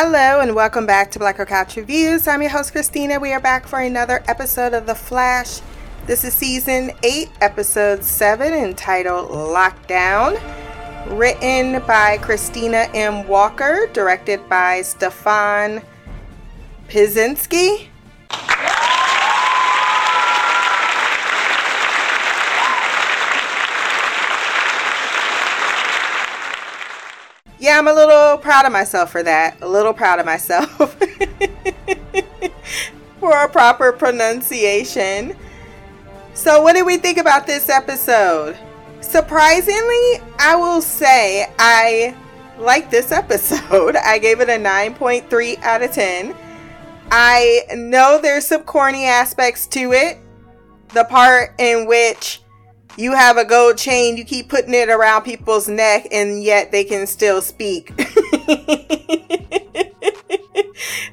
Hello and welcome back to Black Girl Couch Reviews. I'm your host Christina. We are back for another episode of The Flash. This is season 8, episode 7, entitled Lockdown. Written by Christina M. Walker, directed by Stefan Pleszczynski. Yeah, I'm a little proud of myself for that. A little proud of myself for a proper pronunciation. So, what did we think about this episode? Surprisingly, I will say I like this episode. I gave it a 9.3 out of 10. I know there's some corny aspects to it. The part in which you have a gold chain, you keep putting it around people's neck, and yet they can still speak. the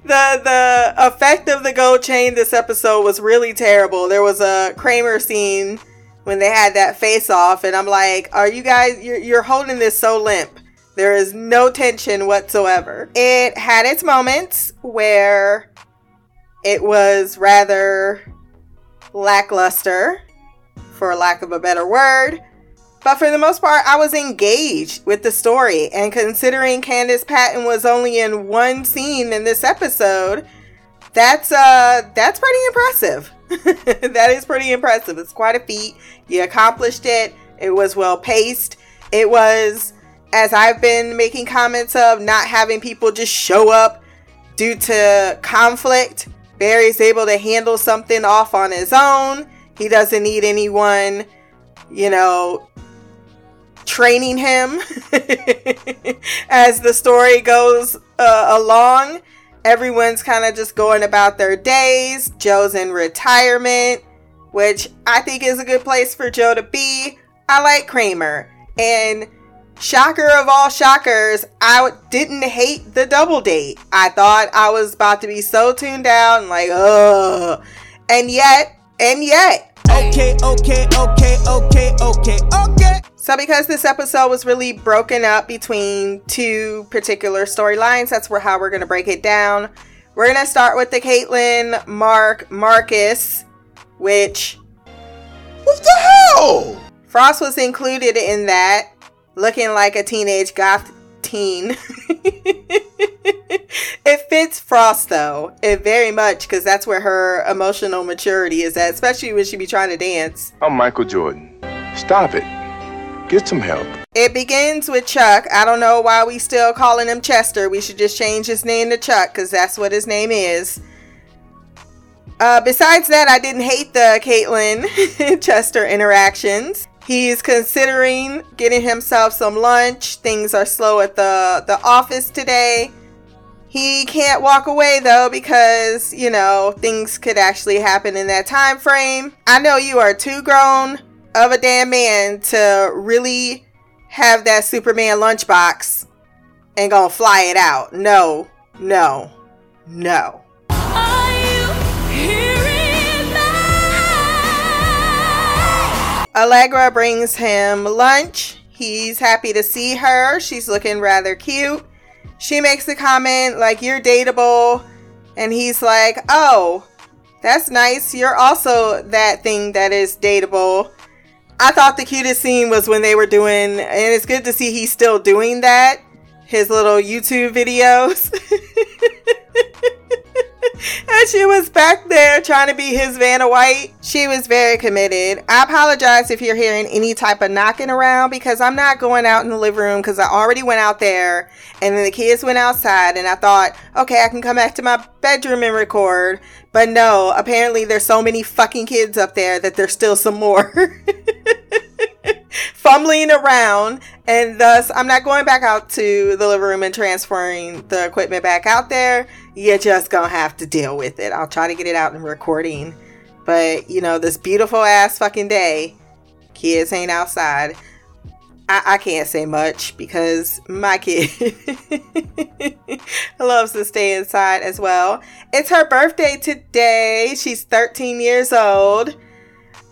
the effect of the gold chain this episode was really terrible. There was a Kramer scene when they had that face off, and I'm like, are you guys you're, you're holding this so limp? There is no tension whatsoever. It had its moments where it was rather lackluster for lack of a better word. But for the most part, I was engaged with the story. And considering Candice Patton was only in one scene in this episode, that's uh that's pretty impressive. that is pretty impressive. It's quite a feat. You accomplished it. It was well paced. It was as I've been making comments of not having people just show up due to conflict. Barry's able to handle something off on his own. He doesn't need anyone, you know, training him as the story goes uh, along. Everyone's kind of just going about their days. Joe's in retirement, which I think is a good place for Joe to be. I like Kramer. And shocker of all shockers, I didn't hate the double date. I thought I was about to be so tuned out like, ugh. And yet, and yet, okay, okay, okay, okay, okay, okay. So, because this episode was really broken up between two particular storylines, that's where how we're gonna break it down. We're gonna start with the Caitlin Mark Marcus, which what the hell? Frost was included in that, looking like a teenage goth it fits Frost though, it very much because that's where her emotional maturity is at, especially when she be trying to dance. I'm Michael Jordan. Stop it. Get some help. It begins with Chuck. I don't know why we still calling him Chester. We should just change his name to Chuck because that's what his name is. Uh, besides that, I didn't hate the Caitlin Chester interactions. He's considering getting himself some lunch. Things are slow at the, the office today. He can't walk away though because, you know, things could actually happen in that time frame. I know you are too grown of a damn man to really have that Superman lunchbox and gonna fly it out. No, no, no. Allegra brings him lunch. He's happy to see her. She's looking rather cute she makes a comment like, You're dateable. And he's like, Oh, that's nice. You're also that thing that is dateable. I thought the cutest scene was when they were doing, and it's good to see he's still doing that, his little YouTube videos. and she was back there trying to be his Vanna White. She was very committed. I apologize if you're hearing any type of knocking around because I'm not going out in the living room because I already went out there and then the kids went outside and I thought, okay, I can come back to my bedroom and record. But no, apparently there's so many fucking kids up there that there's still some more. fumbling around and thus i'm not going back out to the living room and transferring the equipment back out there you're just gonna have to deal with it i'll try to get it out in recording but you know this beautiful ass fucking day kids ain't outside I, I can't say much because my kid loves to stay inside as well. It's her birthday today. She's 13 years old.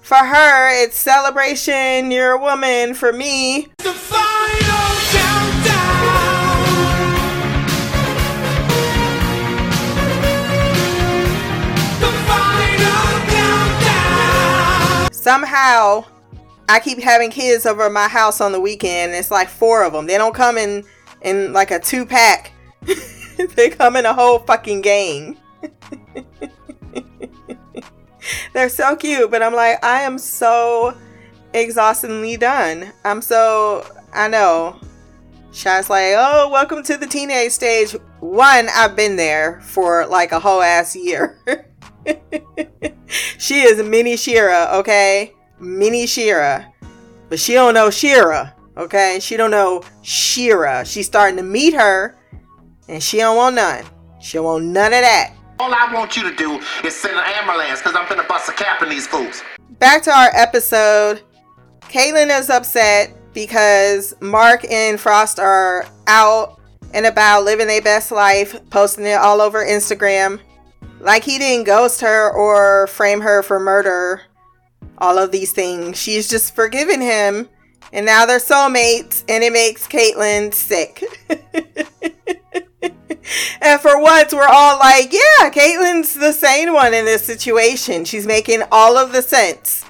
For her, it's celebration, you're a woman. For me, the final countdown. The final countdown. Somehow, I keep having kids over my house on the weekend. It's like four of them. They don't come in in like a two pack. they come in a whole fucking gang. They're so cute, but I'm like, I am so exhaustingly done. I'm so, I know. Shot's like, oh, welcome to the teenage stage. One, I've been there for like a whole ass year. she is mini Shira, okay? Mini Shira. But she don't know Shira, okay? She don't know Shira. She's starting to meet her, and she don't want none. She don't want none of that. All I want you to do is send an ambulance because I'm finna bust a cap in these fools. Back to our episode. Caitlin is upset because Mark and Frost are out and about living their best life, posting it all over Instagram. Like he didn't ghost her or frame her for murder. All of these things. She's just forgiven him. And now they're soulmates, and it makes Caitlin sick. and for once, we're all like, yeah, Caitlin's the sane one in this situation. She's making all of the sense.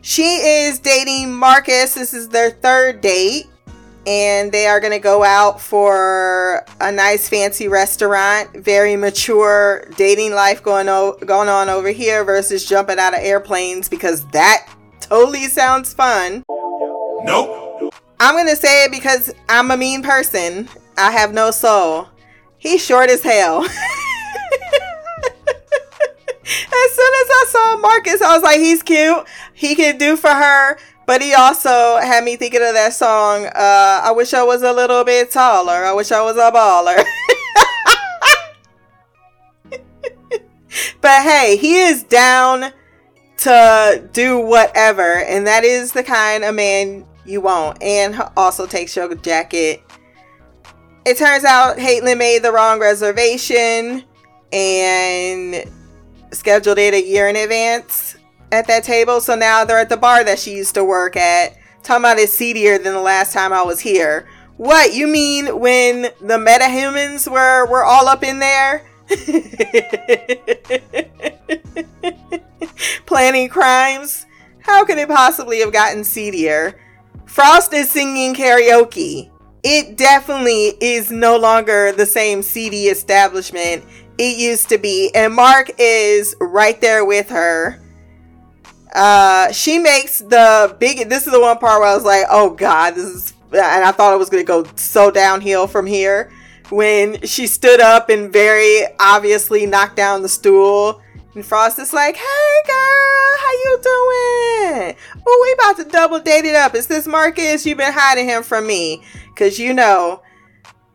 She is dating Marcus. This is their third date. And they are going to go out for a nice fancy restaurant. Very mature dating life going, o- going on over here versus jumping out of airplanes because that totally sounds fun. Nope. I'm going to say it because I'm a mean person. I have no soul. He's short as hell. as soon as I saw Marcus, I was like, he's cute. He can do for her. But he also had me thinking of that song, uh, I wish I was a little bit taller. I wish I was a baller. but hey, he is down to do whatever. And that is the kind of man you want. And also takes your jacket. It turns out Caitlin made the wrong reservation and scheduled it a year in advance at that table. So now they're at the bar that she used to work at. Talking about it's seedier than the last time I was here. What you mean when the metahumans were were all up in there? Planning crimes? How could it possibly have gotten seedier? Frost is singing karaoke. It definitely is no longer the same seedy establishment it used to be. And Mark is right there with her. Uh, she makes the big. This is the one part where I was like, "Oh God, this is," and I thought it was gonna go so downhill from here. When she stood up and very obviously knocked down the stool, and Frost is like, "Hey girl, how you doing? Oh, we about to double date it up. Is this Marcus? You've been hiding him from me, cause you know,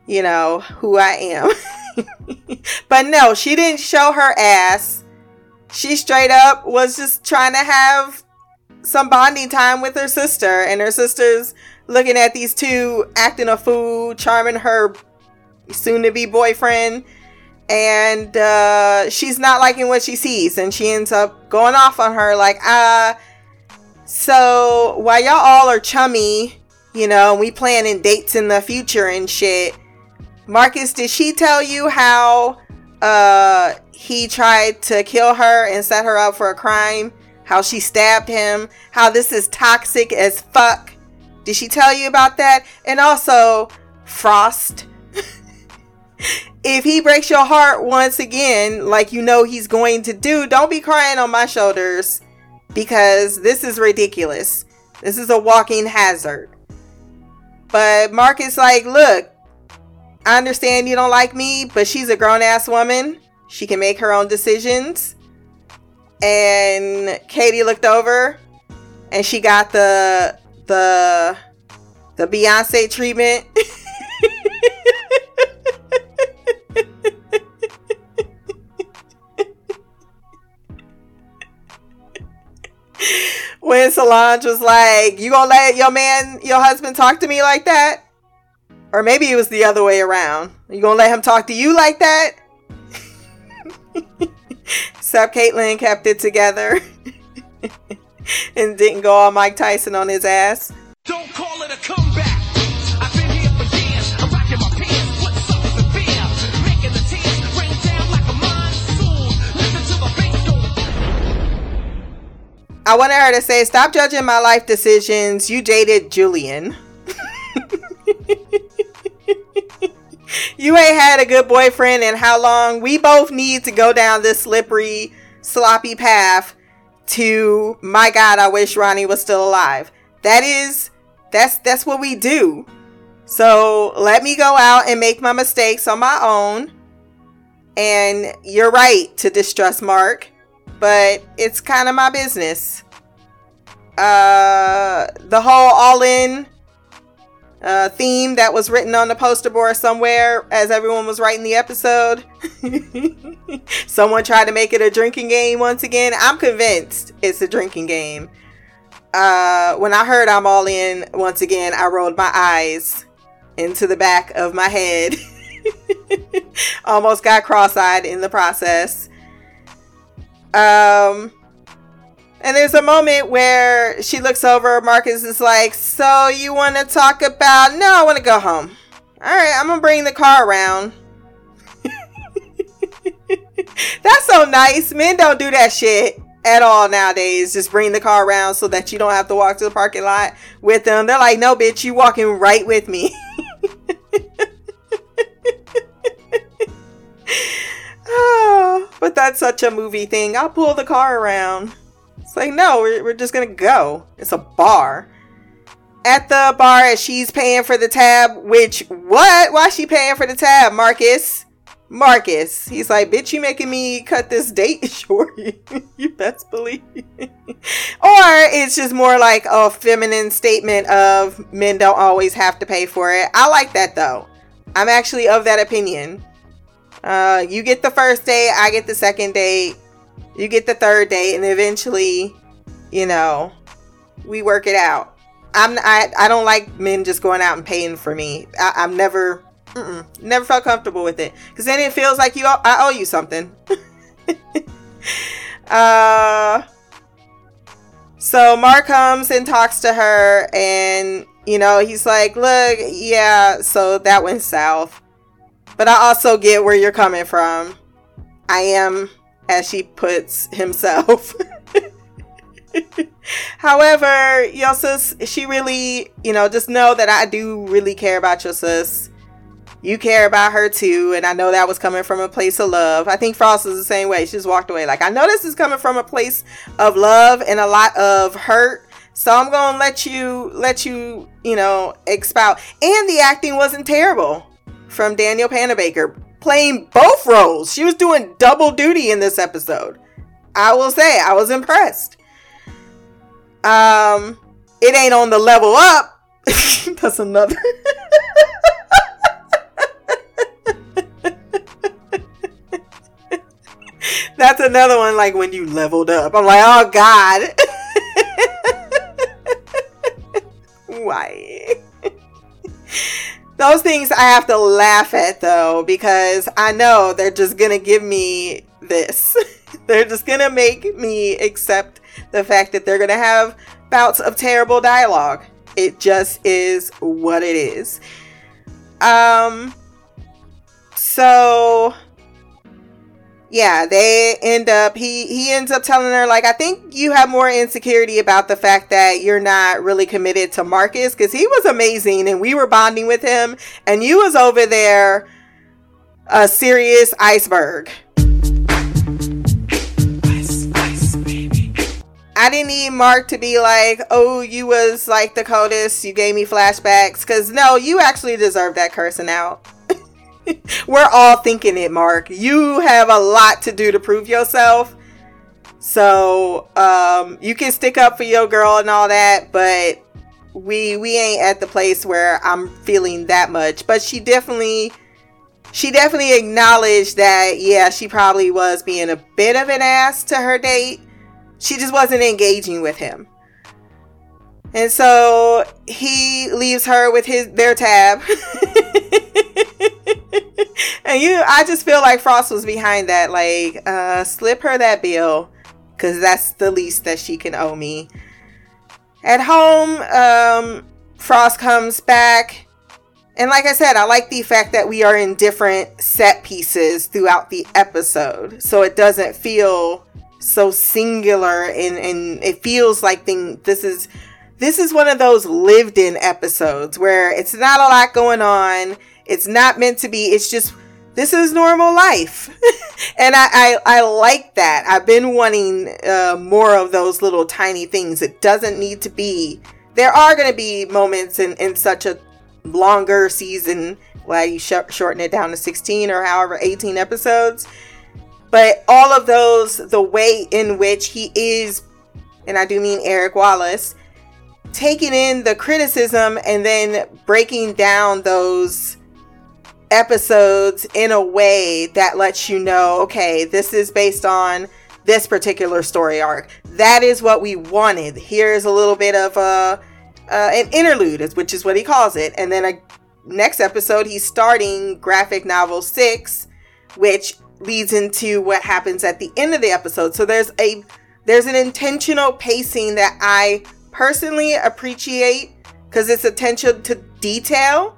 you know who I am." but no, she didn't show her ass she straight up was just trying to have some bonding time with her sister, and her sister's looking at these two acting a fool, charming her soon to be boyfriend, and uh, she's not liking what she sees, and she ends up going off on her like, uh, so while y'all all are chummy, you know, we planning dates in the future and shit. Marcus, did she tell you how uh he tried to kill her and set her up for a crime, how she stabbed him, how this is toxic as fuck. Did she tell you about that? And also, Frost. If he breaks your heart once again, like you know he's going to do, don't be crying on my shoulders because this is ridiculous. This is a walking hazard. But Mark is like, look, I understand you don't like me, but she's a grown ass woman. She can make her own decisions. And Katie looked over and she got the the the Beyonce treatment. when Solange was like, "You gonna let your man, your husband, talk to me like that?" Or maybe it was the other way around. You gonna let him talk to you like that? Except Caitlin kept it together and didn't go all Mike Tyson on his ass. Don't call it a comeback. I wanted her to say, Stop judging my life decisions. You dated Julian. you ain't had a good boyfriend in how long? We both need to go down this slippery, sloppy path to my God, I wish Ronnie was still alive. That is that's that's what we do. So let me go out and make my mistakes on my own. And you're right to distrust Mark, but it's kind of my business. Uh, the whole all in uh, theme that was written on the poster board somewhere as everyone was writing the episode. Someone tried to make it a drinking game once again. I'm convinced it's a drinking game. Uh, when I heard I'm all in once again, I rolled my eyes into the back of my head. Almost got cross eyed in the process. Um, and there's a moment where she looks over, Marcus is like, So you want to talk about? No, I want to go home. All right, I'm to bring the car around. That's so nice. Men don't do that shit at all nowadays. Just bring the car around so that you don't have to walk to the parking lot with them. They're like, No, bitch, you walking right with me. but that's such a movie thing. I'll pull the car around. It's like, no, we're, we're just gonna go. It's a bar. At the bar, as she's paying for the tab, which, what? Why she paying for the tab, Marcus? Marcus. He's like, bitch, you making me cut this date short. you best believe. or it's just more like a feminine statement of men don't always have to pay for it. I like that though. I'm actually of that opinion. Uh, you get the first date, I get the second date, you get the third date, and eventually, you know, we work it out. I'm I, I don't like men just going out and paying for me. I, I'm never Never felt comfortable with it because then it feels like you. I owe you something. uh. So Mark comes and talks to her, and you know he's like, "Look, yeah, so that went south, but I also get where you're coming from. I am, as she puts himself." However, your sis, she really, you know, just know that I do really care about your sis. You care about her too and i know that was coming from a place of love. I think frost is the same way. She just walked away. Like i know this is coming from a place of love and a lot of hurt. So i'm gonna let you let you you know expound and the acting wasn't terrible from Danielle Panabaker playing both roles she was doing double duty in this episode i will say i was impressed um it ain't on the level up that's another That's another one like when you leveled up. I'm like, oh God. Why? Those things I have to laugh at though, because I know they're just gonna give me this. they're just gonna make me accept the fact that they're gonna have bouts of terrible dialogue. It just is what it is. Um, so yeah, they end up he he ends up telling her like I think you have more insecurity about the fact that you're not really committed to Marcus cuz he was amazing and we were bonding with him and you was over there a serious iceberg. I didn't need Mark to be like, "Oh, you was like the coldest. You gave me flashbacks." Cuz no, you actually deserve that cursing out. We're all thinking it, Mark. You have a lot to do to prove yourself. So, um, you can stick up for your girl and all that, but we we ain't at the place where I'm feeling that much. But she definitely she definitely acknowledged that yeah, she probably was being a bit of an ass to her date. She just wasn't engaging with him. And so he leaves her with his their tab. and you I just feel like Frost was behind that like uh slip her that bill cuz that's the least that she can owe me. At home um Frost comes back and like I said, I like the fact that we are in different set pieces throughout the episode. So it doesn't feel so singular and and it feels like thing this is this is one of those lived in episodes where it's not a lot going on. It's not meant to be. It's just this is normal life. and I, I, I, like that. I've been wanting uh, more of those little tiny things. It doesn't need to be. There are going to be moments in, in such a longer season where you sh- shorten it down to 16 or however 18 episodes. But all of those, the way in which he is, and I do mean Eric Wallace, taking in the criticism and then breaking down those episodes in a way that lets you know okay, this is based on this particular story arc. That is what we wanted. Here's a little bit of a uh, an interlude, which is what he calls it, and then a next episode he's starting graphic novel six, which leads into what happens at the end of the episode. So there's a there's an intentional pacing that I personally appreciate because it's attention to detail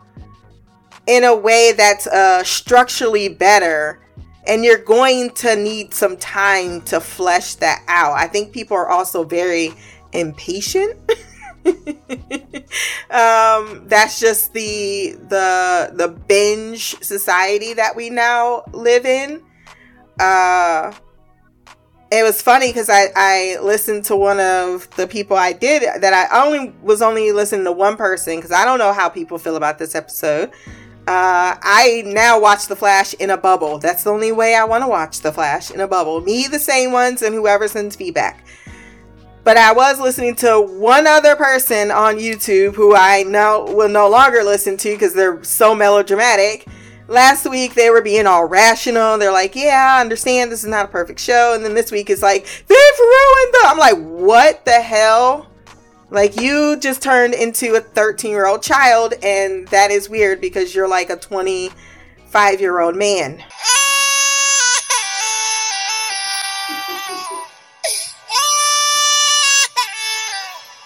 in a way that's uh, structurally better and you're going to need some time to flesh that out. I think people are also very impatient. um, that's just the the the binge society that we now live in. Uh, it was funny because I, I listened to one of the people I did that I only was only listening to one person because I don't know how people feel about this episode. Uh, I now watch The Flash in a bubble. That's the only way I want to watch The Flash in a bubble. Me, the same ones, and whoever sends feedback. But I was listening to one other person on YouTube who I now will no longer listen to because they're so melodramatic. Last week they were being all rational. They're like, "Yeah, I understand this is not a perfect show," and then this week it's like, "They've ruined the." I'm like, "What the hell?" Like you just turned into a 13 year old child, and that is weird because you're like a 25 year old man.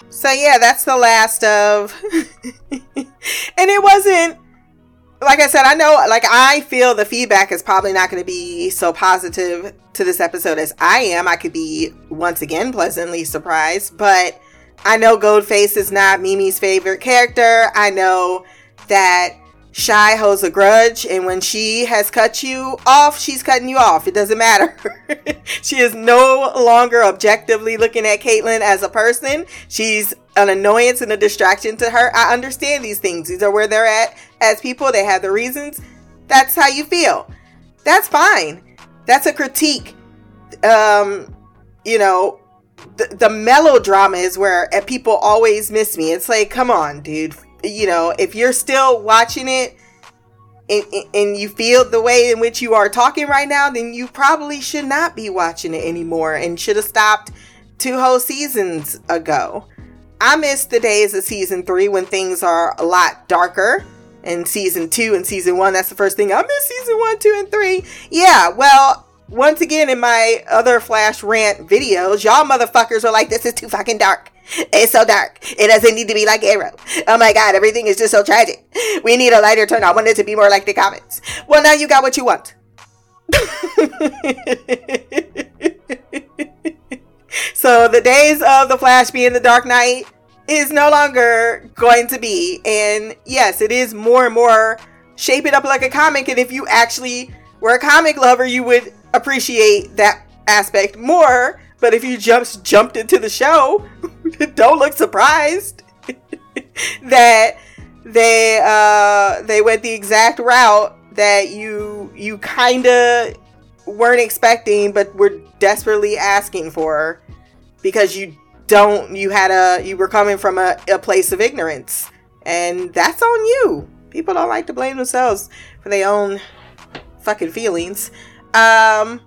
So yeah, that's the last of and it wasn't like I said, I know like I feel the feedback is probably not going to be so positive to this episode as I am. I could be once again pleasantly surprised, but I know Goldface is not Mimi's favorite character. I know that Shy holds a grudge, and when she has cut you off, she's cutting you off. It doesn't matter. she is no longer objectively looking at Caitlyn as a person. She's an annoyance and a distraction to her. I understand these things. These are where they're at as people. They have the reasons. That's how you feel. That's fine. That's a critique. Um, you know, the, the melodrama is where people always miss me. It's like, come on, dude. You know, if you're still watching it and, and you feel the way in which you are talking right now, then you probably should not be watching it anymore and should have stopped two whole seasons ago. I miss the days of season three when things are a lot darker. And season two and season one, that's the first thing I miss season one, two, and three. Yeah, well, once again in my other Flash rant videos, y'all motherfuckers are like, this is too fucking dark. It's so dark. It doesn't need to be like Arrow. Oh my god, everything is just so tragic. We need a lighter tone. I want it to be more like the comics. Well, now you got what you want. so the days of the Flash being the Dark Knight is no longer going to be. And yes, it is more and more shaping up like a comic. And if you actually were a comic lover, you would appreciate that aspect more. But if you just jumped into the show, don't look surprised that they uh, they went the exact route that you you kind of weren't expecting, but were desperately asking for because you don't you had a you were coming from a, a place of ignorance, and that's on you. People don't like to blame themselves for their own fucking feelings. Um.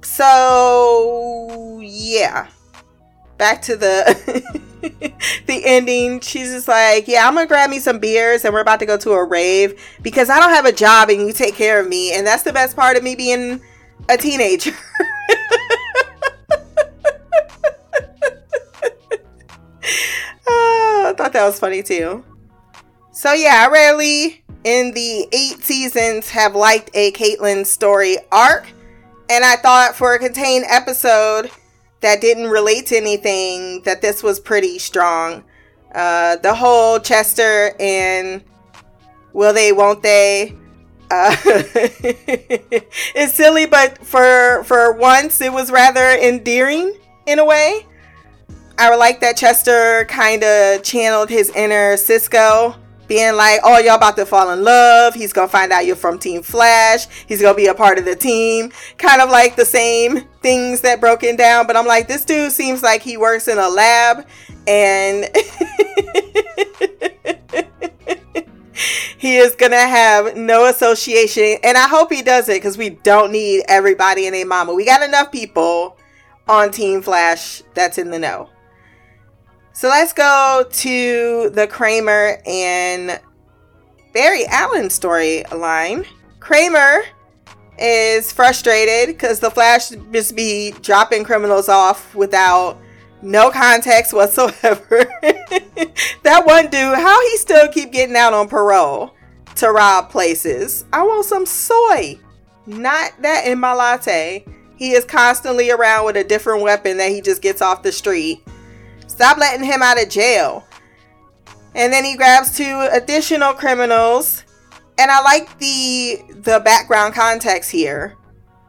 So yeah, back to the the ending. She's just like, yeah, I'm gonna grab me some beers and we're about to go to a rave because I don't have a job and you take care of me, and that's the best part of me being a teenager. oh, I thought that was funny too. So yeah, I rarely in the eight seasons have liked a Caitlyn story arc. And I thought for a contained episode that didn't relate to anything, that this was pretty strong. Uh, the whole Chester and will they, won't they? Uh, it's silly, but for for once, it was rather endearing in a way. I like that Chester kind of channeled his inner Cisco, being like, "Oh, y'all about to fall in love. He's gonna find out you're from Team Flash. He's gonna be a part of the team." Kind of like the same things that broken down, but I'm like, this dude seems like he works in a lab, and he is gonna have no association. And I hope he does it because we don't need everybody in a mama. We got enough people on Team Flash that's in the know. So let's go to the Kramer and Barry Allen storyline. Kramer is frustrated because the Flash just be dropping criminals off without no context whatsoever. that one dude, how he still keep getting out on parole to rob places? I want some soy, not that in my latte. He is constantly around with a different weapon that he just gets off the street. Stop letting him out of jail. And then he grabs two additional criminals. And I like the the background context here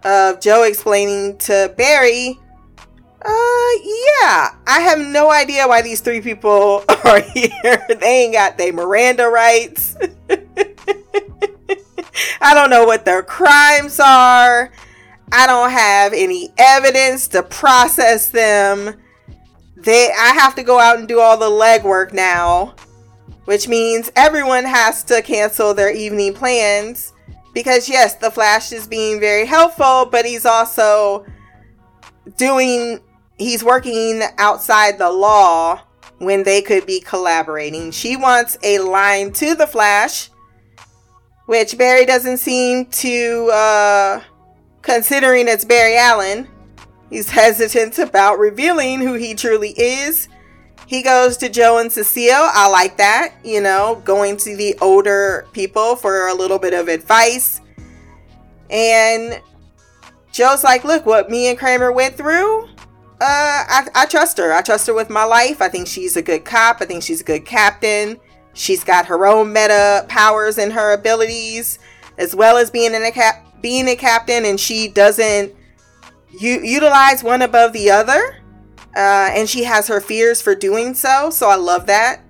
of Joe explaining to Barry uh, yeah. I have no idea why these three people are here. they ain't got their Miranda rights. I don't know what their crimes are. I don't have any evidence to process them. They I have to go out and do all the legwork now, which means everyone has to cancel their evening plans because yes, the Flash is being very helpful, but he's also doing he's working outside the law when they could be collaborating. She wants a line to the Flash, which Barry doesn't seem to, uh, considering it's Barry Allen. He's hesitant about revealing who he truly is. He goes to Joe and Cecile. I like that, you know, going to the older people for a little bit of advice. And Joe's like, look, what me and Kramer went through, uh, I, I trust her. I trust her with my life. I think she's a good cop. I think she's a good captain. She's got her own meta powers and her abilities, as well as being in a cap, being a captain, and she doesn't u- utilize one above the other. Uh, and she has her fears for doing so. So I love that.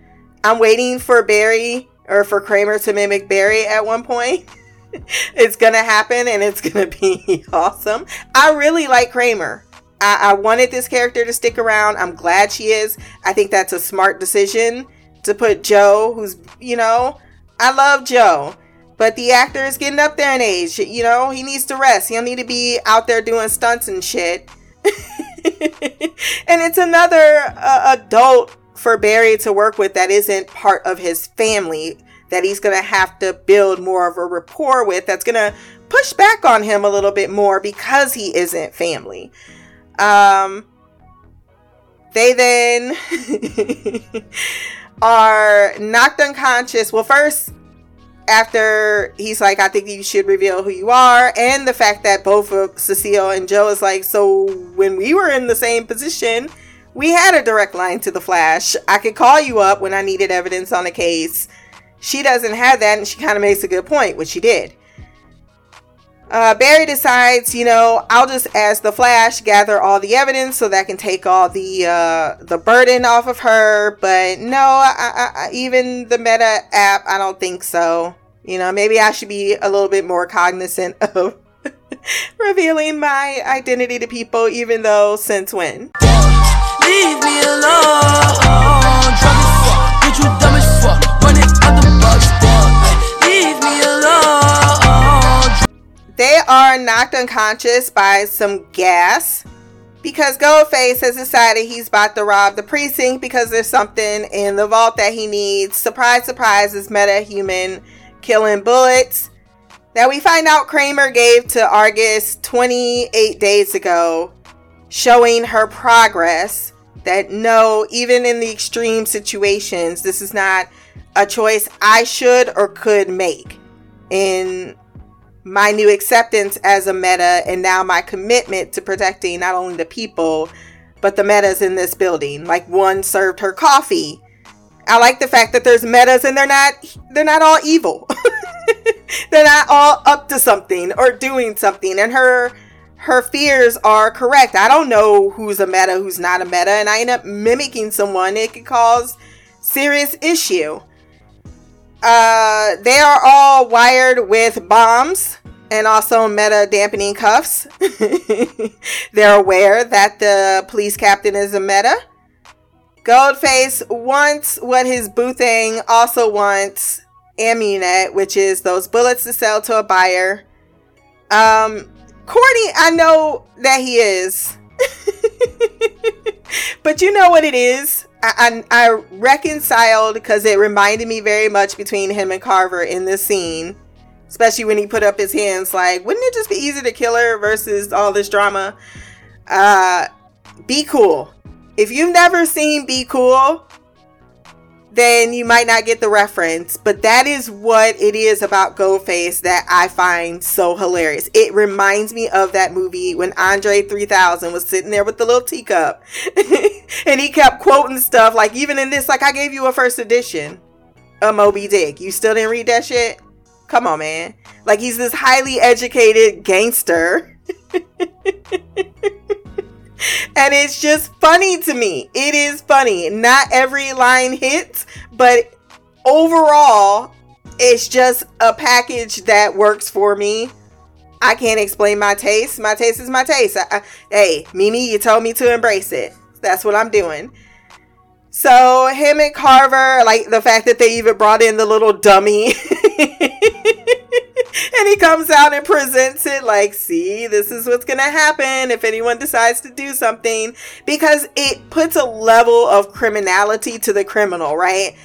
I'm waiting for Barry or for Kramer to mimic Barry at one point. it's gonna happen, and it's gonna be awesome. I really like Kramer. I, I wanted this character to stick around. I'm glad she is. I think that's a smart decision to put Joe, who's, you know, I love Joe, but the actor is getting up there in age. You know, he needs to rest. He'll need to be out there doing stunts and shit. and it's another uh, adult for Barry to work with that isn't part of his family that he's going to have to build more of a rapport with that's going to push back on him a little bit more because he isn't family. Um, they then are knocked unconscious. Well, first, after he's like, I think you should reveal who you are, and the fact that both of Cecile and Joe is like, so when we were in the same position, we had a direct line to the Flash. I could call you up when I needed evidence on a case. She doesn't have that, and she kind of makes a good point, which she did. Uh, Barry decides, you know, I'll just ask the Flash gather all the evidence so that can take all the uh, the burden off of her. But no, I, I, even the Meta app, I don't think so. You know, maybe I should be a little bit more cognizant of revealing my identity to people, even though since when? Leave me alone. They are knocked unconscious by some gas because Goldface has decided he's about to rob the precinct because there's something in the vault that he needs. Surprise, surprise, is meta human killing bullets that we find out Kramer gave to Argus 28 days ago, showing her progress. That no, even in the extreme situations, this is not a choice I should or could make. In my new acceptance as a meta and now my commitment to protecting not only the people but the metas in this building. Like one served her coffee. I like the fact that there's metas and they're not they're not all evil. they're not all up to something or doing something and her her fears are correct. I don't know who's a meta, who's not a meta, and I end up mimicking someone. It could cause serious issue. Uh, they are all wired with bombs and also meta dampening cuffs. They're aware that the police captain is a meta. Goldface wants what his Boothang also wants Amunet, which is those bullets to sell to a buyer. Um, Corny, I know that he is. but you know what it is? I, I, reconciled because it reminded me very much between him and Carver in this scene. Especially when he put up his hands, like, wouldn't it just be easy to kill her versus all this drama? Uh, be cool. If you've never seen Be Cool, then you might not get the reference. But that is what it is about Goldface that I find so hilarious. It reminds me of that movie when Andre 3000 was sitting there with the little teacup and he kept quoting stuff like, even in this, like, I gave you a first edition of Moby Dick. You still didn't read that shit? Come on, man. Like, he's this highly educated gangster. and it's just funny to me. It is funny. Not every line hits, but overall, it's just a package that works for me. I can't explain my taste. My taste is my taste. I, I, hey, Mimi, you told me to embrace it. That's what I'm doing. So him and Carver, like the fact that they even brought in the little dummy. and he comes out and presents it like, see, this is what's going to happen if anyone decides to do something. Because it puts a level of criminality to the criminal, right?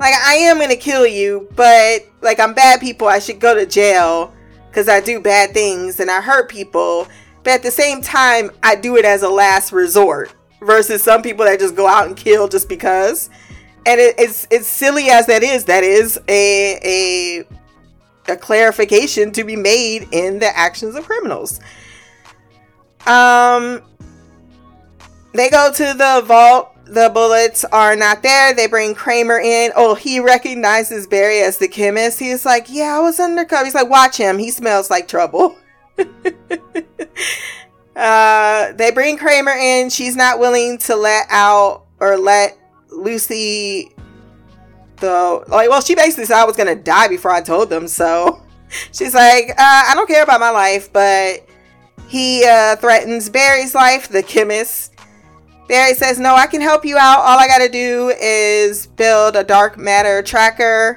Like, I am going to kill you, but like, I'm bad people. I should go to jail because I do bad things and I hurt people. But at the same time, I do it as a last resort versus some people that just go out and kill just because. And it, it's it's silly as that is. That is a a a clarification to be made in the actions of criminals. Um, they go to the vault. The bullets are not there. They bring Kramer in. Oh, he recognizes Barry as the chemist. He's like, "Yeah, I was undercover." He's like, "Watch him. He smells like trouble." uh, they bring Kramer in. She's not willing to let out or let Lucy the like well she basically said i was gonna die before i told them so she's like uh, i don't care about my life but he uh, threatens barry's life the chemist. Barry says no i can help you out. All i gotta do is build a dark matter tracker.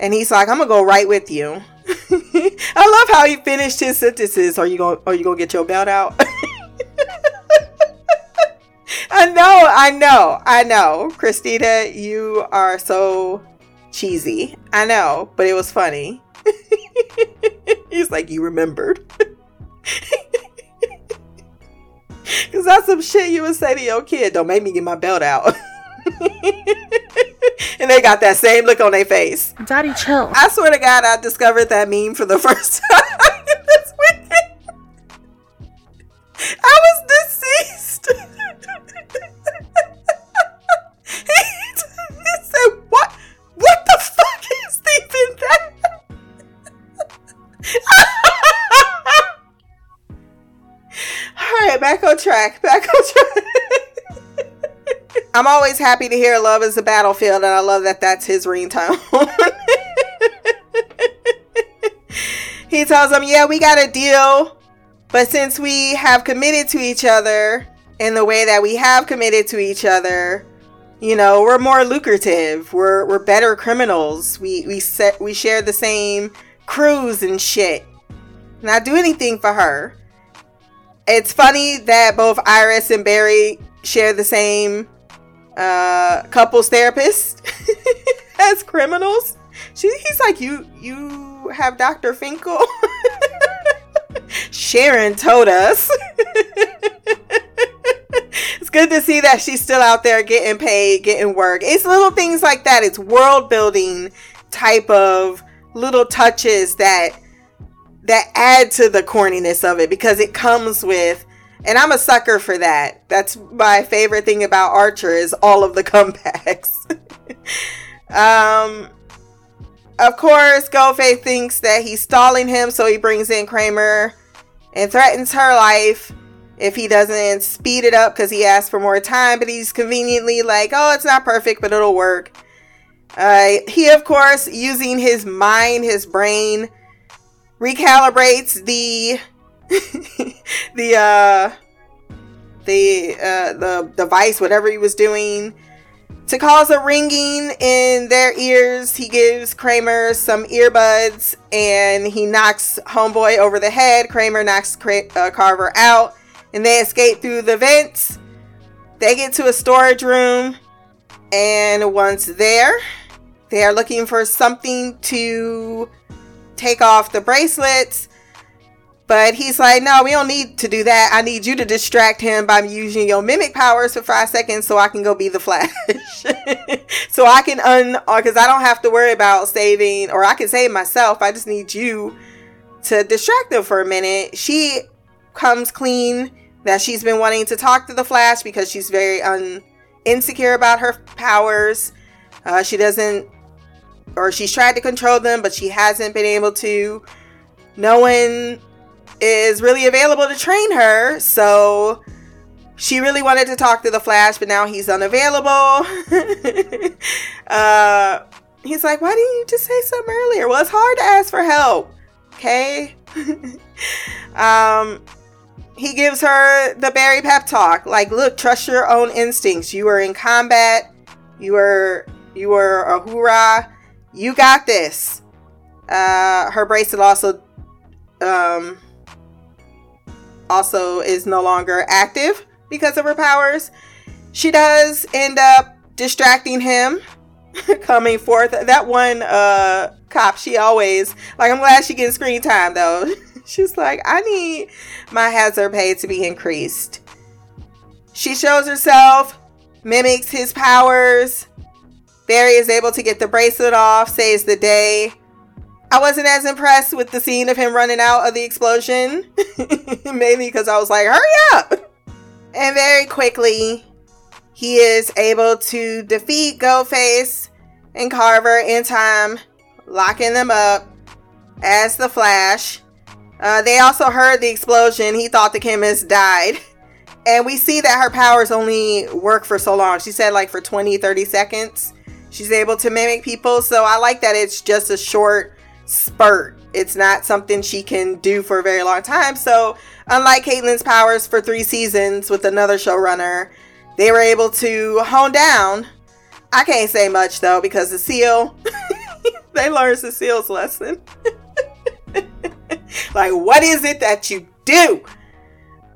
And he's like i'm gonna go right with you. I love how he finished his sentences. Are you gonna are you gonna get your belt out I know, I know, I know. Christina, you are so cheesy. I know, but it was funny. He's like, you remembered. Because that's some shit you would say to your kid. Don't make me get my belt out. and they got that same look on their face. Daddy, chill. I swear to God, I discovered that meme for the first time this weekend. I was deceased. On track. Back on track. I'm always happy to hear "Love is a Battlefield," and I love that that's his ringtone. he tells him, "Yeah, we got a deal." But since we have committed to each other in the way that we have committed to each other, you know, we're more lucrative. We're we're better criminals. We we set we share the same crews and shit. Not do anything for her. It's funny that both Iris and Barry share the same uh, couples therapist as criminals. She, he's like, you you have Dr. Finkel. Sharon told us. it's good to see that she's still out there getting paid, getting work. It's little things like that. It's world building type of little touches that that add to the corniness of it because it comes with and I'm a sucker for that. That's my favorite thing about Archer is all of the comebacks. um of course, Goldface thinks that he's stalling him, so he brings in Kramer and threatens her life if he doesn't speed it up because he asked for more time, but he's conveniently like, oh, it's not perfect, but it'll work. Uh, he, of course, using his mind, his brain, recalibrates the the uh the uh the device whatever he was doing to cause a ringing in their ears. He gives kramer some earbuds and he knocks homeboy over the head. Kramer knocks Cra- uh, carver out and they escape through the vents. They get to a storage room and once there they are looking for something to take off the bracelets. But he's like, no, we don't need to do that. I need you to distract him by using your mimic powers for five seconds so I can go be the Flash. so I can un, because uh, I don't have to worry about saving, or I can save myself. I just need you to distract him for a minute. She comes clean that she's been wanting to talk to the Flash because she's very un, insecure about her powers. Uh, she doesn't or she's tried to control them, but she hasn't been able to. No one is really available to train her, so she really wanted to talk to the Flash, but now he's unavailable. uh, he's like, Why didn't you just say something earlier? Well, it's hard to ask for help, okay? um, he gives her the Barry pep talk like, Look, trust your own instincts. You are in combat, you are you are a hoorah you got this. Uh, her bracelet also um, also is no longer active because of her powers. She does end up distracting him, coming forth. That one uh, cop, she always like. I'm glad she getting screen time though. She's like, I need my hazard pay to be increased. She shows herself, mimics his powers, Barry is able to get the bracelet off, saves the day. I wasn't as impressed with the scene of him running out of the explosion, mainly because I was like, hurry up! And very quickly, he is able to defeat Goldface and Carver in time, locking them up as the Flash. Uh, they also heard the explosion. He thought the chemist died. And we see that her powers only work for so long. She said like for 20, 30 seconds. She's able to mimic people. So I like that it's just a short spurt. It's not something she can do for a very long time. So, unlike Caitlin's powers for three seasons with another showrunner, they were able to hone down. I can't say much though because the seal, they learned Cecile's lesson. like, what is it that you do?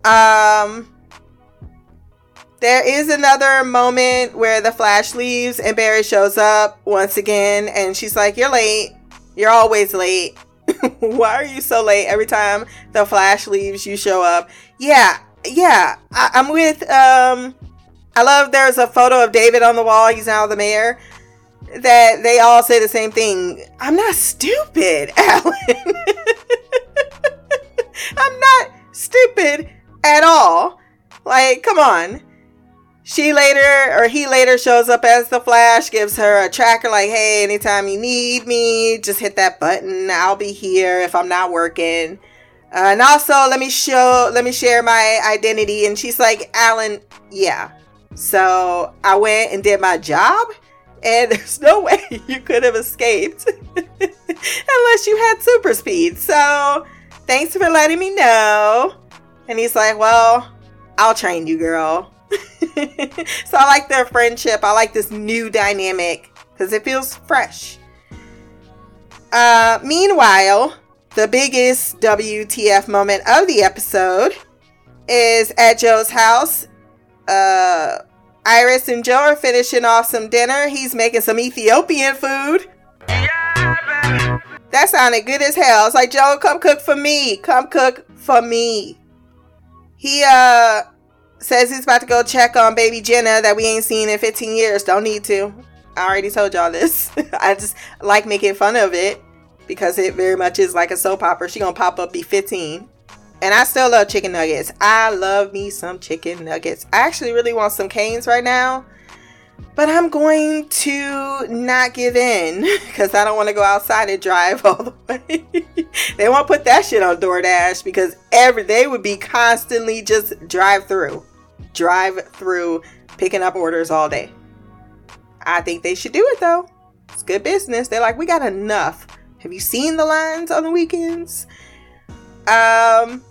Um, there is another moment where the Flash leaves and Barry shows up once again, and she's like, You're late. You're always late. Why are you so late? Every time the Flash leaves, you show up. Yeah, yeah. I- am with, um, I love there's a photo of David on the wall. He's now the mayor. That they all say the same thing. I'm not stupid, Allen. I'm not stupid at all. Like, come on she later or he later shows up as the flash gives her a tracker like hey anytime you need me just hit that button. I'll be here if i'm not working. Uh, and also let me show let me share my identity. And she's like allen yeah. So i went and did my job and there's no way you could have escaped unless you had super speed. So thanks for letting me know. And he's like well i'll train you girl so I like their friendship. I like this new dynamic because it feels fresh. Uh, meanwhile, the biggest WTF moment of the episode is at Joe's house. Uh, Iris and Joe are finishing off some dinner. He's making some Ethiopian food. that sounded good as hell. It's like, Joe, come cook for me. Come cook for me. He, uh, says he's about to go check on baby Jenna that we ain't seen in 15 years. Don't need to. I already told y'all this. I just like making fun of it. because it very much is like a soap opera. She gonna pop up be 15. And I still love chicken nuggets. I love me some chicken nuggets. I actually really want some Cane's right now. But I'm going to not give in because I don't want to go outside and drive all the way. they won't put that shit on DoorDash because every they would be constantly just drive through, drive through, picking up orders all day. I think they should do it though. It's good business. They're like, we got enough. Have you seen the lines on the weekends? Um,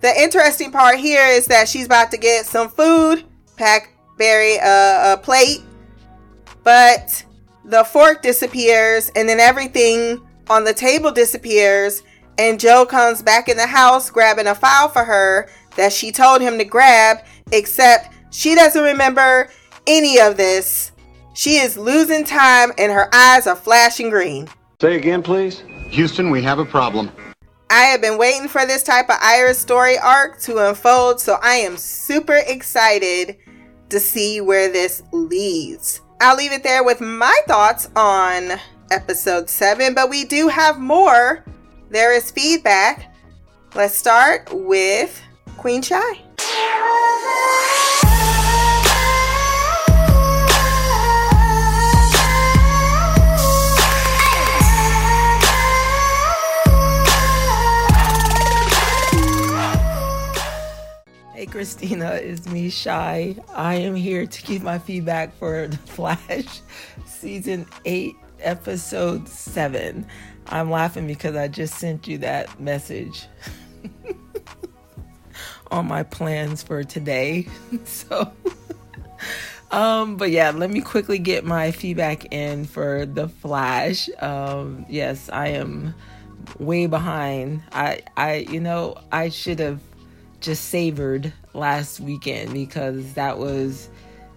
the interesting part here is that she's about to get some food, pack Barry a, a plate, but the fork disappears, and then everything on the table disappears. And Joe comes back in the house grabbing a file for her that she told him to grab, except she doesn't remember any of this. She is losing time and her eyes are flashing green. Say again, please. Houston, we have a problem. I have been waiting for this type of Iris story arc to unfold, so I am super excited to see where this leads. I'll leave it there with my thoughts on episode 7, but we do have more. There is feedback. Let's start with Queen Shy. Hey Christina, it's me, Shy. I am here to give my feedback for The Flash, season 8, episode 7. I'm laughing because I just sent you that message on my plans for today. So, um, but yeah, let me quickly get my feedback in for The Flash. Um, yes, I am way behind. I, I, you know, I should have just savored last weekend because that was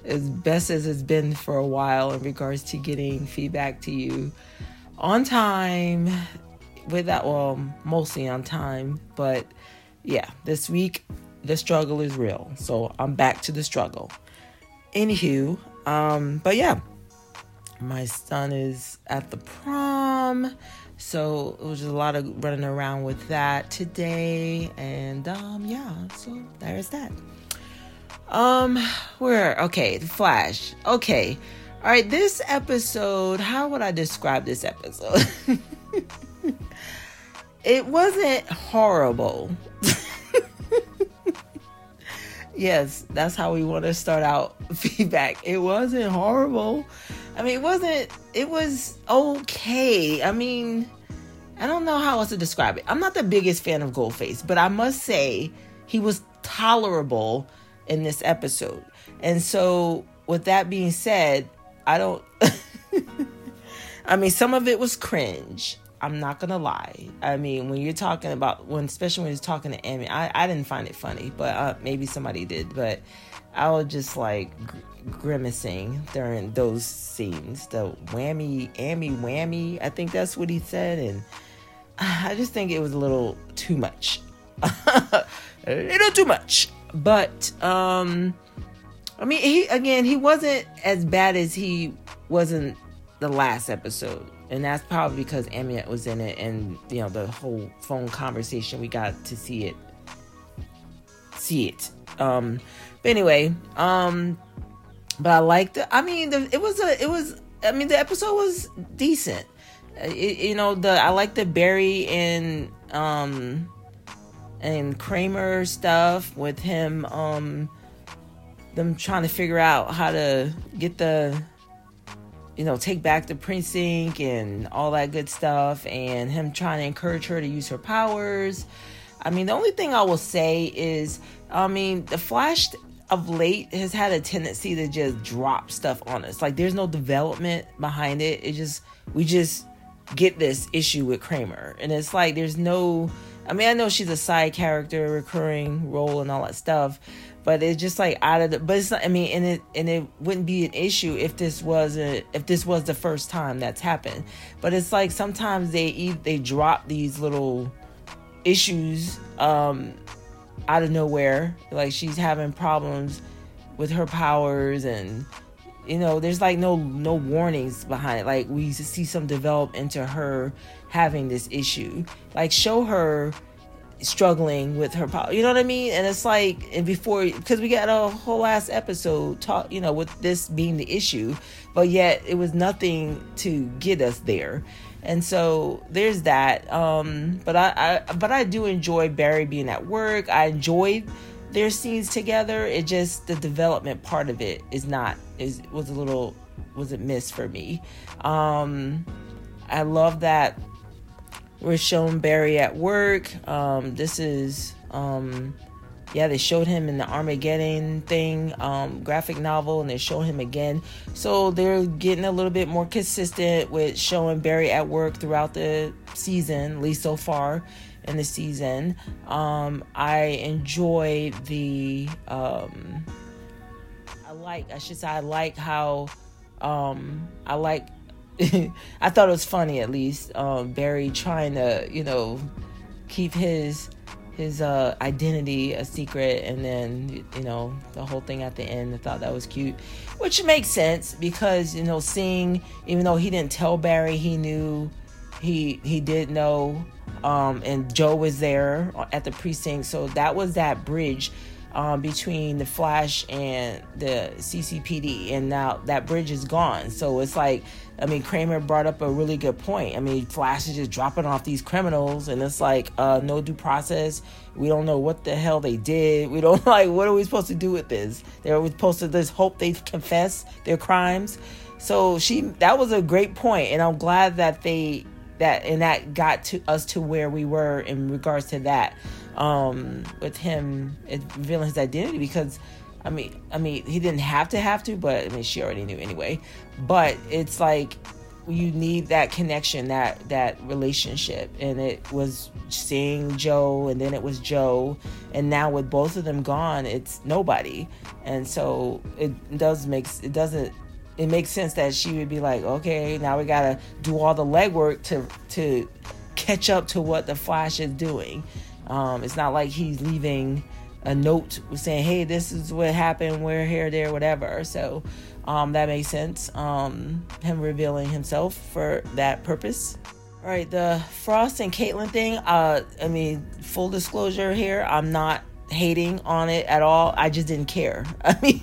as best as it's been for a while in regards to getting feedback to you on time with that well mostly on time but yeah this week the struggle is real. So i'm back to the struggle. Anywho um but yeah. My son is at the prom so it was just a lot of running around with that today and um yeah so there's that. Um where okay the flash. Okay all right this episode how would i describe this episode? It wasn't horrible yes that's how we want to start out feedback it wasn't horrible I mean, it wasn't, it was okay. I mean, I don't know how else to describe it. I'm not the biggest fan of Goldface, but I must say he was tolerable in this episode. And so, with that being said, I don't, I mean, some of it was cringe. I'm not gonna lie. I mean, when you're talking about when, especially when he's talking to Amy, I, I didn't find it funny, but uh, maybe somebody did. But I was just like grimacing during those scenes. The whammy, ammy, whammy. I think that's what he said, and I just think it was a little too much. a little too much. But um, I mean, he again, he wasn't as bad as he wasn't the last episode. And that's probably because Amunet was in it, and you know the whole phone conversation. We got to see it, see it. Um, but anyway, um, but I liked it. I mean, the, it was a, it was. I mean, the episode was decent. It, you know, the I like the Barry and um and Kramer stuff with him. Um, them trying to figure out how to get the you know, take back the precinct and all that good stuff, and him trying to encourage her to use her powers. I mean, the only thing I will say is, I mean, the Flash of late has had a tendency to just drop stuff on us. Like there's no development behind it. It just we just get this issue with Kramer. And it's like there's no I mean, I know she's a side character, recurring role and all that stuff, but it's just like out of the but it's not I mean, and it and it wouldn't be an issue if this wasn't if this was the first time that's happened. But it's like sometimes they they drop these little issues um out of nowhere. Like she's having problems with her powers and you know, there's like no no warnings behind it. Like we see some develop into her having this issue. Like show her struggling with her power. You know what I mean? And it's like, and before, because we got a whole last episode talk, you know, with this being the issue, but yet it was nothing to get us there. And so there's that. Um, but I, I, but I do enjoy Barry being at work. I enjoyed their scenes together. It just the development part of it is not is was a little was a miss for me. Um, I love that we're showing Barry at work. Um, this is, um, yeah, they showed him in the Armageddon thing, um, graphic novel, and they show him again. So they're getting a little bit more consistent with showing Barry at work throughout the season, at least so far in the season. Um, I enjoy the, um, I like, I should say, I like how, um, I like I thought it was funny at least. Um, Barry trying to, you know, keep his his uh, identity a secret, and then you know the whole thing at the end. I thought that was cute, which makes sense because you know seeing even though he didn't tell Barry, he knew he he did know, um, and Joe was there at the precinct, so that was that bridge um, between the Flash and the CCPD, and now that bridge is gone. So it's like, I mean, Kramer brought up a really good point. I mean, Flash is just dropping off these criminals, and it's like uh, no due process. We don't know what the hell they did. We don't like what are we supposed to do with this? They're supposed to just hope they confess their crimes. So she that was a great point, and I'm glad that they that and that got to us to where we were in regards to that um, with him revealing his identity because I mean, I mean, he didn't have to have to, but I mean, she already knew anyway. But it's like you need that connection, that that relationship, and it was seeing Joe, and then it was Joe, and now with both of them gone, it's nobody, and so it does makes it doesn't it makes sense that she would be like, okay, now we gotta do all the legwork to to catch up to what the Flash is doing. Um, it's not like he's leaving a note saying, "Hey, this is what happened. We're here, there, whatever." So um, that makes sense. Um, him revealing himself for that purpose. All right, the Frost and Caitlin thing. Uh, I mean, full disclosure here, I'm not hating on it at all. I just didn't care. I mean.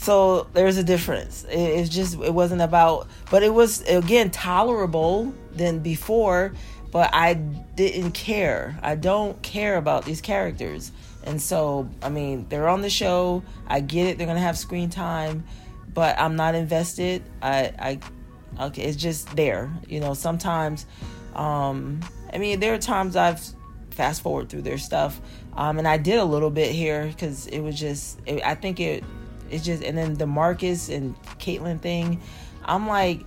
so there's a difference it, it's just it wasn't about but it was again tolerable than before but I didn't care. I don't care about these characters. And so, I mean, they're on the show. I get it. They're going to have screen time, but I'm not invested. I, I, okay, it's just there. You know, sometimes, um, I mean, there are times I've fast forward through their stuff. Um, and I did a little bit here because it was just, it, I think it, it's just, and then the Marcus and Caitlin thing, I'm like,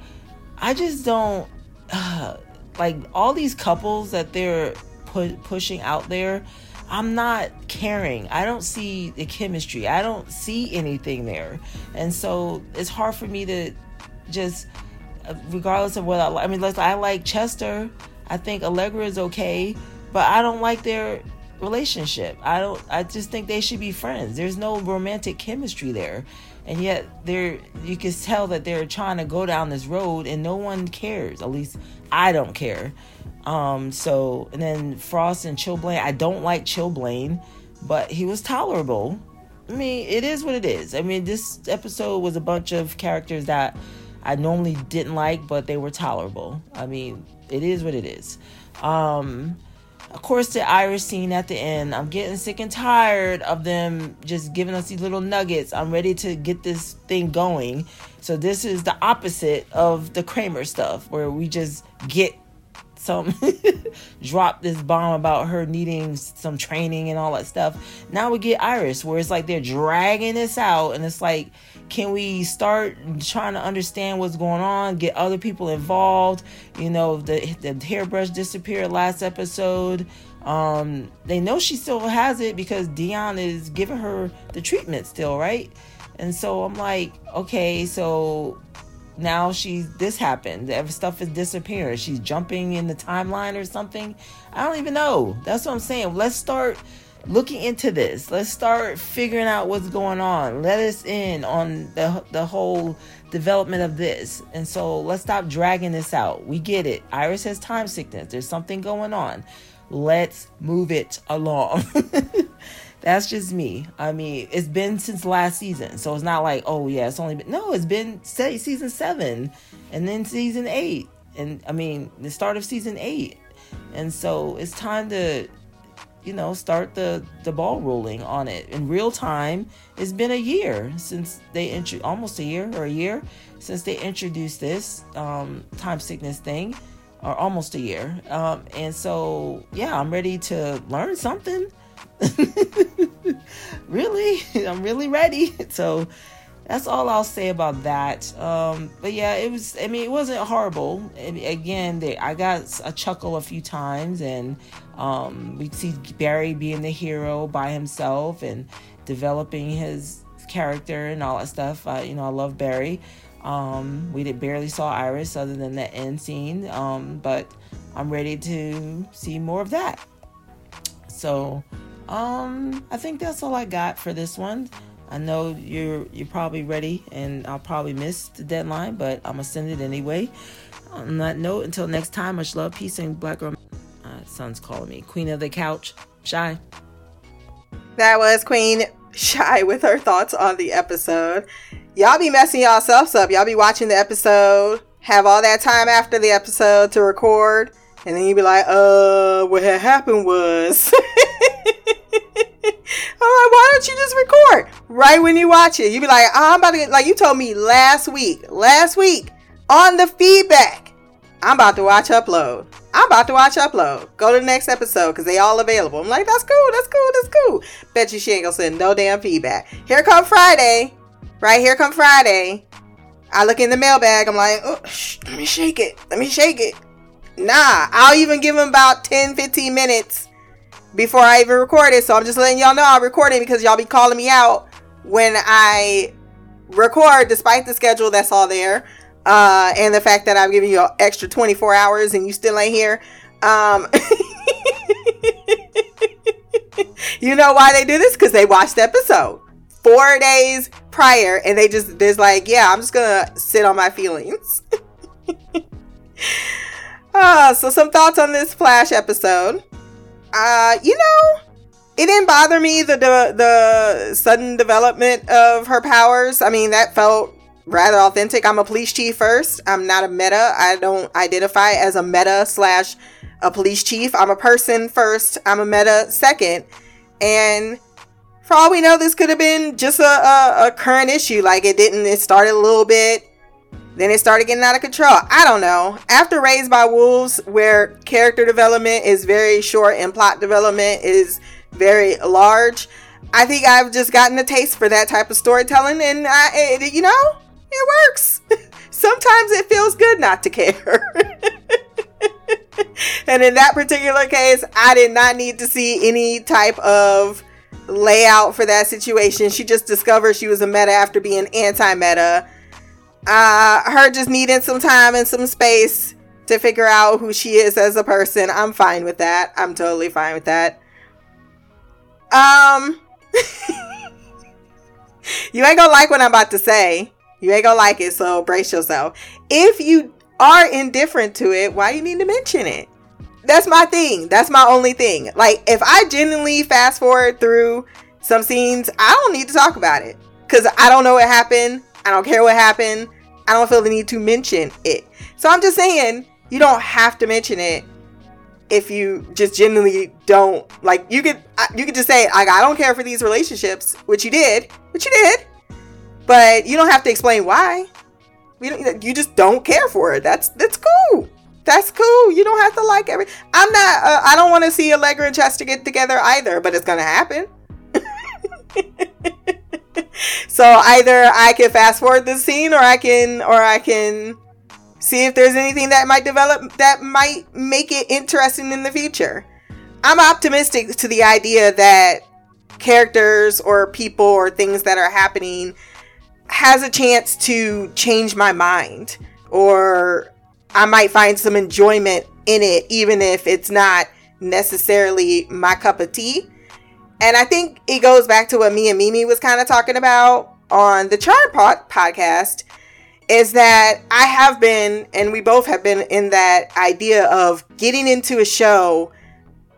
I just don't, uh, like all these couples that they're pu- pushing out there i'm not caring. I don't see the chemistry. I don't see anything there. And so it's hard for me to just regardless of what i like i mean like i like chester. I think allegra is okay but i don't like their relationship. I don't i just think they should be friends. There's no romantic chemistry there. And yet they're you can tell that they're trying to go down this road and no one cares at least i don't care. Um so and then frost and chilblain i don't like chilblain but he was tolerable. I mean it is what it is. I mean this episode was a bunch of characters that i normally didn't like but they were tolerable. I mean it is what it is. Um of course, the Iris scene at the end. I'm getting sick and tired of them just giving us these little nuggets. I'm ready to get this thing going. So this is the opposite of the Kramer stuff, where we just get some drop this bomb about her needing some training and all that stuff. Now we get Iris, where it's like they're dragging this out, and it's like can we start trying to understand what's going on, get other people involved? You know, the the hairbrush disappeared last episode. Um, they know she still has it because Dion is giving her the treatment still, right? And so I'm like, okay, so now she's this happened. Stuff is disappearing. She's jumping in the timeline or something. I don't even know. That's what I'm saying. Let's start looking into this. Let's start figuring out what's going on. Let us in on the the whole development of this. And so let's stop dragging this out. We get it. Iris has time sickness. There's something going on. Let's move it along. That's just me. I mean, it's been since last season. So it's not like, oh yeah, it's only been no, it's been say season 7 and then season 8 and I mean, the start of season 8. And so it's time to you know, start the the ball rolling on it in real time. It's been a year since they intro almost a year or a year since they introduced this um, time sickness thing, or almost a year. Um, and so, yeah, I'm ready to learn something. really, I'm really ready. So that's all I'll say about that. Um, but yeah, it was. I mean, it wasn't horrible. again, they, I got a chuckle a few times, and um, we see Barry being the hero by himself and developing his character and all that stuff. Uh, you know, I love Barry. Um, we did barely saw Iris other than that end scene, um, but I'm ready to see more of that. So, um, I think that's all I got for this one. I know you're you're probably ready, and I'll probably miss the deadline, but I'm gonna send it anyway. On that note, until next time, much love, peace, and black girl. Uh, son's calling me Queen of the Couch. Shy. That was Queen Shy with her thoughts on the episode. Y'all be messing yourselves up. Y'all be watching the episode, have all that time after the episode to record, and then you be like, uh, what had happened was. Right, why don't you just record right when you watch it? You be like, I'm about to get, like you told me last week, last week on the feedback. I'm about to watch upload. I'm about to watch upload. Go to the next episode because they all available. I'm like, that's cool, that's cool, that's cool. Bet you she ain't gonna send no damn feedback. Here come Friday. Right here come Friday. I look in the mailbag. I'm like, oh, let me shake it. Let me shake it. Nah, I'll even give them about 10, 15 minutes before I even record it. So I'm just letting y'all know I'm recording because y'all be calling me out when I record, despite the schedule that's all there. Uh, and the fact that I'm giving you an extra 24 hours and you still ain't here. Um, you know why they do this? Because they watched the episode four days prior and they just, there's like, yeah, I'm just gonna sit on my feelings. uh, so some thoughts on this Flash episode. Uh, you know, it didn't bother me the, the the sudden development of her powers. I mean, that felt rather authentic. I'm a police chief first. I'm not a meta. I don't identify as a meta slash a police chief. I'm a person first. I'm a meta second. And for all we know, this could have been just a, a, a current issue. Like it didn't. It started a little bit then it started getting out of control. I don't know. After Raised by Wolves, where character development is very short and plot development is very large, I think I've just gotten a taste for that type of storytelling, and I, it, you know, it works. Sometimes it feels good not to care. and in that particular case, I did not need to see any type of layout for that situation. She just discovered she was a meta after being anti meta uh, her just needing some time and some space to figure out who she is as a person. I'm fine with that. I'm totally fine with that. Um, you ain't gonna like what I'm about to say. You ain't gonna like it, so brace yourself. If you are indifferent to it, why you need to mention it? That's my thing. That's my only thing. Like, if I genuinely fast forward through some scenes, I don't need to talk about it because I don't know what happened. I don't care what happened. I don't feel the need to mention it. So I'm just saying, you don't have to mention it if you just genuinely don't like. You could you could just say like I don't care for these relationships, which you did, which you did, but you don't have to explain why. Don't, you just don't care for it. That's that's cool. That's cool. You don't have to like every. I'm not. Uh, I don't want to see Allegra and Chester get together either, but it's gonna happen. so either I can fast forward the scene or I can or I can see if there's anything that might develop that might make it interesting in the future. I'm optimistic to the idea that characters or people or things that are happening has a chance to change my mind or I might find some enjoyment in it even if it's not necessarily my cup of tea and I think it goes back to what me and Mimi was kind of talking about on the Charm pod- podcast is that I have been, and we both have been in that idea of getting into a show.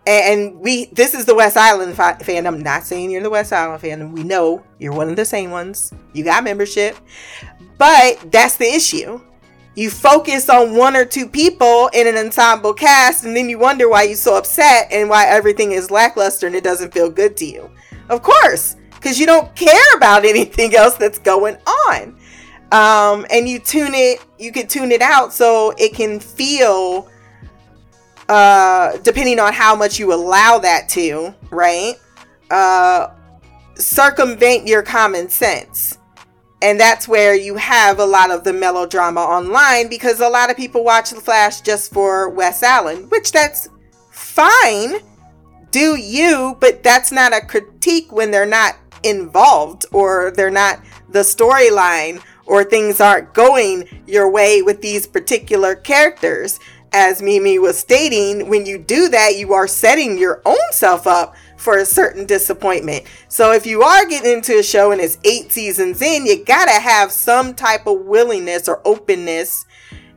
And we, this is the WestAllen fi- fandom. Not saying you're the WestAllen fandom. We know you're one of the same ones. You got membership. But that's the issue. You focus on one or two people in an ensemble cast, and then you wonder why you're so upset and why everything is lackluster and it doesn't feel good to you. Of course, because you don't care about anything else that's going on. Um, and you tune it you can tune it out so it can feel uh, depending on how much you allow that to right? Uh, circumvent your common sense and that's where you have a lot of the melodrama online because a lot of people watch the flash just for WestAllen which that's fine do you but that's not a critique when they're not involved or they're not the storyline or things aren't going your way with these particular characters. As Mimi was stating, when you do that, you are setting your own self up for a certain disappointment. So if you are getting into a show and it's eight seasons in, you gotta have some type of willingness or openness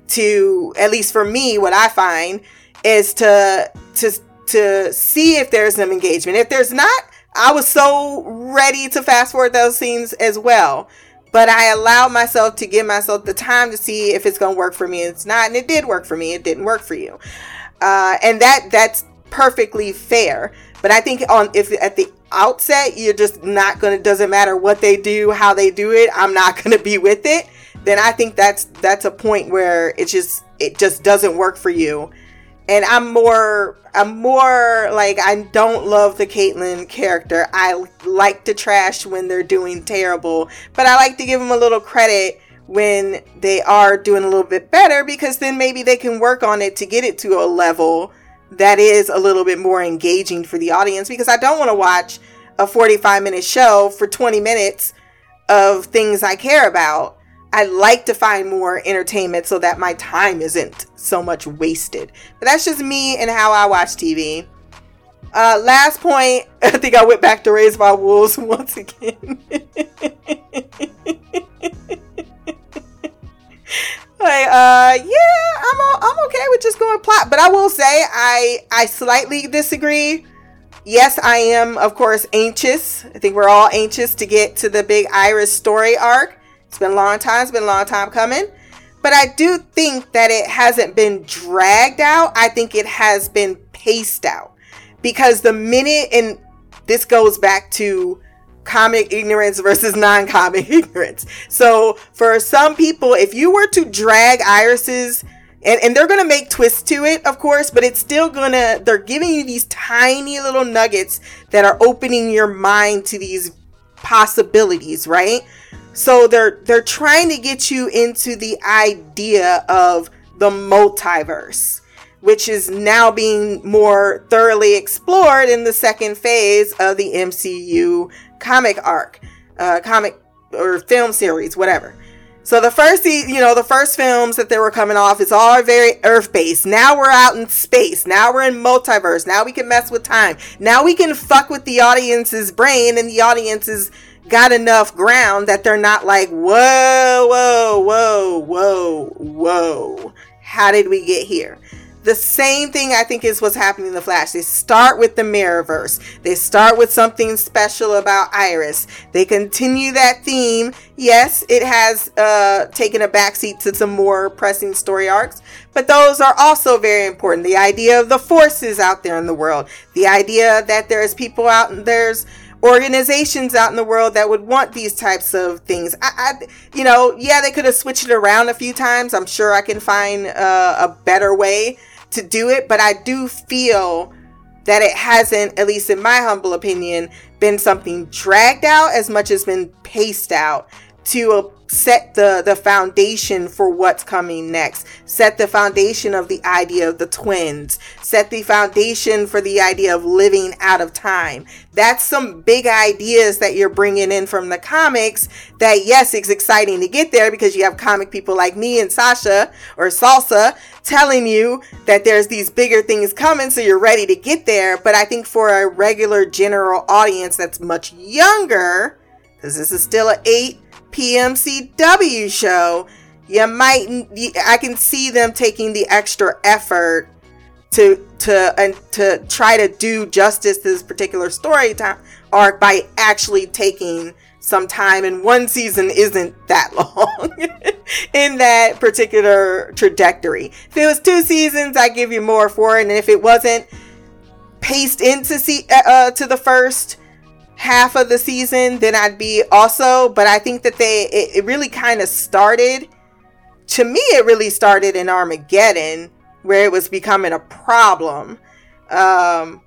to, at least for me, what I find is to to to see if there's some engagement. If there's not, I was so ready to fast forward those scenes as well but I allowed myself to give myself the time to see if it's to work for me. It's not, and it did work for me. It didn't work for you, uh, and that that's perfectly fair. But I think on if at the outset you're just not to doesn't matter what they do, how they do it, I'm not to be with it. Then I think that's that's a point where it just it just doesn't work for you and I'm more I'm more like I don't love the Caitlin character. I like to trash when they're doing terrible, but I like to give them a little credit when they are doing a little bit better because then maybe they can work on it to get it to a level that is a little bit more engaging for the audience because I don't want to watch a 45 minute show for 20 minutes of things I care about I like to find more entertainment so that my time isn't so much wasted. But that's just me and how I watch TV. Uh, last point, I think I went back to raise by Wolves once again. like, uh, yeah, I'm all, I'm okay with just going plot, but I will say I I slightly disagree. Yes, I am, of course, anxious. I think we're all anxious to get to the big Iris story arc. It's been a long time. It's been a long time coming. But I do think that it hasn't been dragged out. I think it has been paced out. Because the minute, and this goes back to comic ignorance versus non comic ignorance. So for some people, if you were to drag Iris's, and, and they're to make twists to it, of course, but it's still to, they're giving you these tiny little nuggets that are opening your mind to these possibilities, right? So they're they're trying to get you into the idea of the multiverse, which is now being more thoroughly explored in the second phase of the MCU comic arc, uh, comic or film series, whatever. So the first, you know, the first films that they were coming off is all very Earth based. Now we're out in space. Now we're in multiverse. Now we can mess with time. Now we can fuck with the audience's brain and the audience's got enough ground that they're not like, whoa, whoa, whoa, whoa, whoa. How did we get here? The same thing I think is what's happening in the Flash. They start with the Mirrorverse. They start with something special about Iris. They continue that theme. Yes, it has uh, taken a backseat to some more pressing story arcs, but those are also very important. The idea of the forces out there in the world, the idea that there's people out and there's organizations out in the world that would want these types of things. I, I you know, yeah, they could have switched it around a few times. I'm sure I can find uh, a better way to do it, but I do feel that it hasn't, at least in my humble opinion, been something dragged out as much as been paced out to uh, set the the foundation for what's coming next. Set the foundation of the idea of the twins. Set the foundation for the idea of living out of time. That's some big ideas that you're bringing in from the comics that yes it's exciting to get there because you have comic people like me and Sasha or Salsa telling you that there's these bigger things coming so you're ready to get there. But I think for a regular general audience that's much younger because this is still an 8 PMCW show, you might I can see them taking the extra effort to to and to try to do justice to this particular story time arc by actually taking some time and one season isn't that long in that particular trajectory. If it was two seasons, I give you more for it, and if it wasn't paced into see uh, uh to the first half of the season, then I'd be also. But I think that they it, it really kind of started. To me, it really started in Armageddon, where it was becoming a problem, um,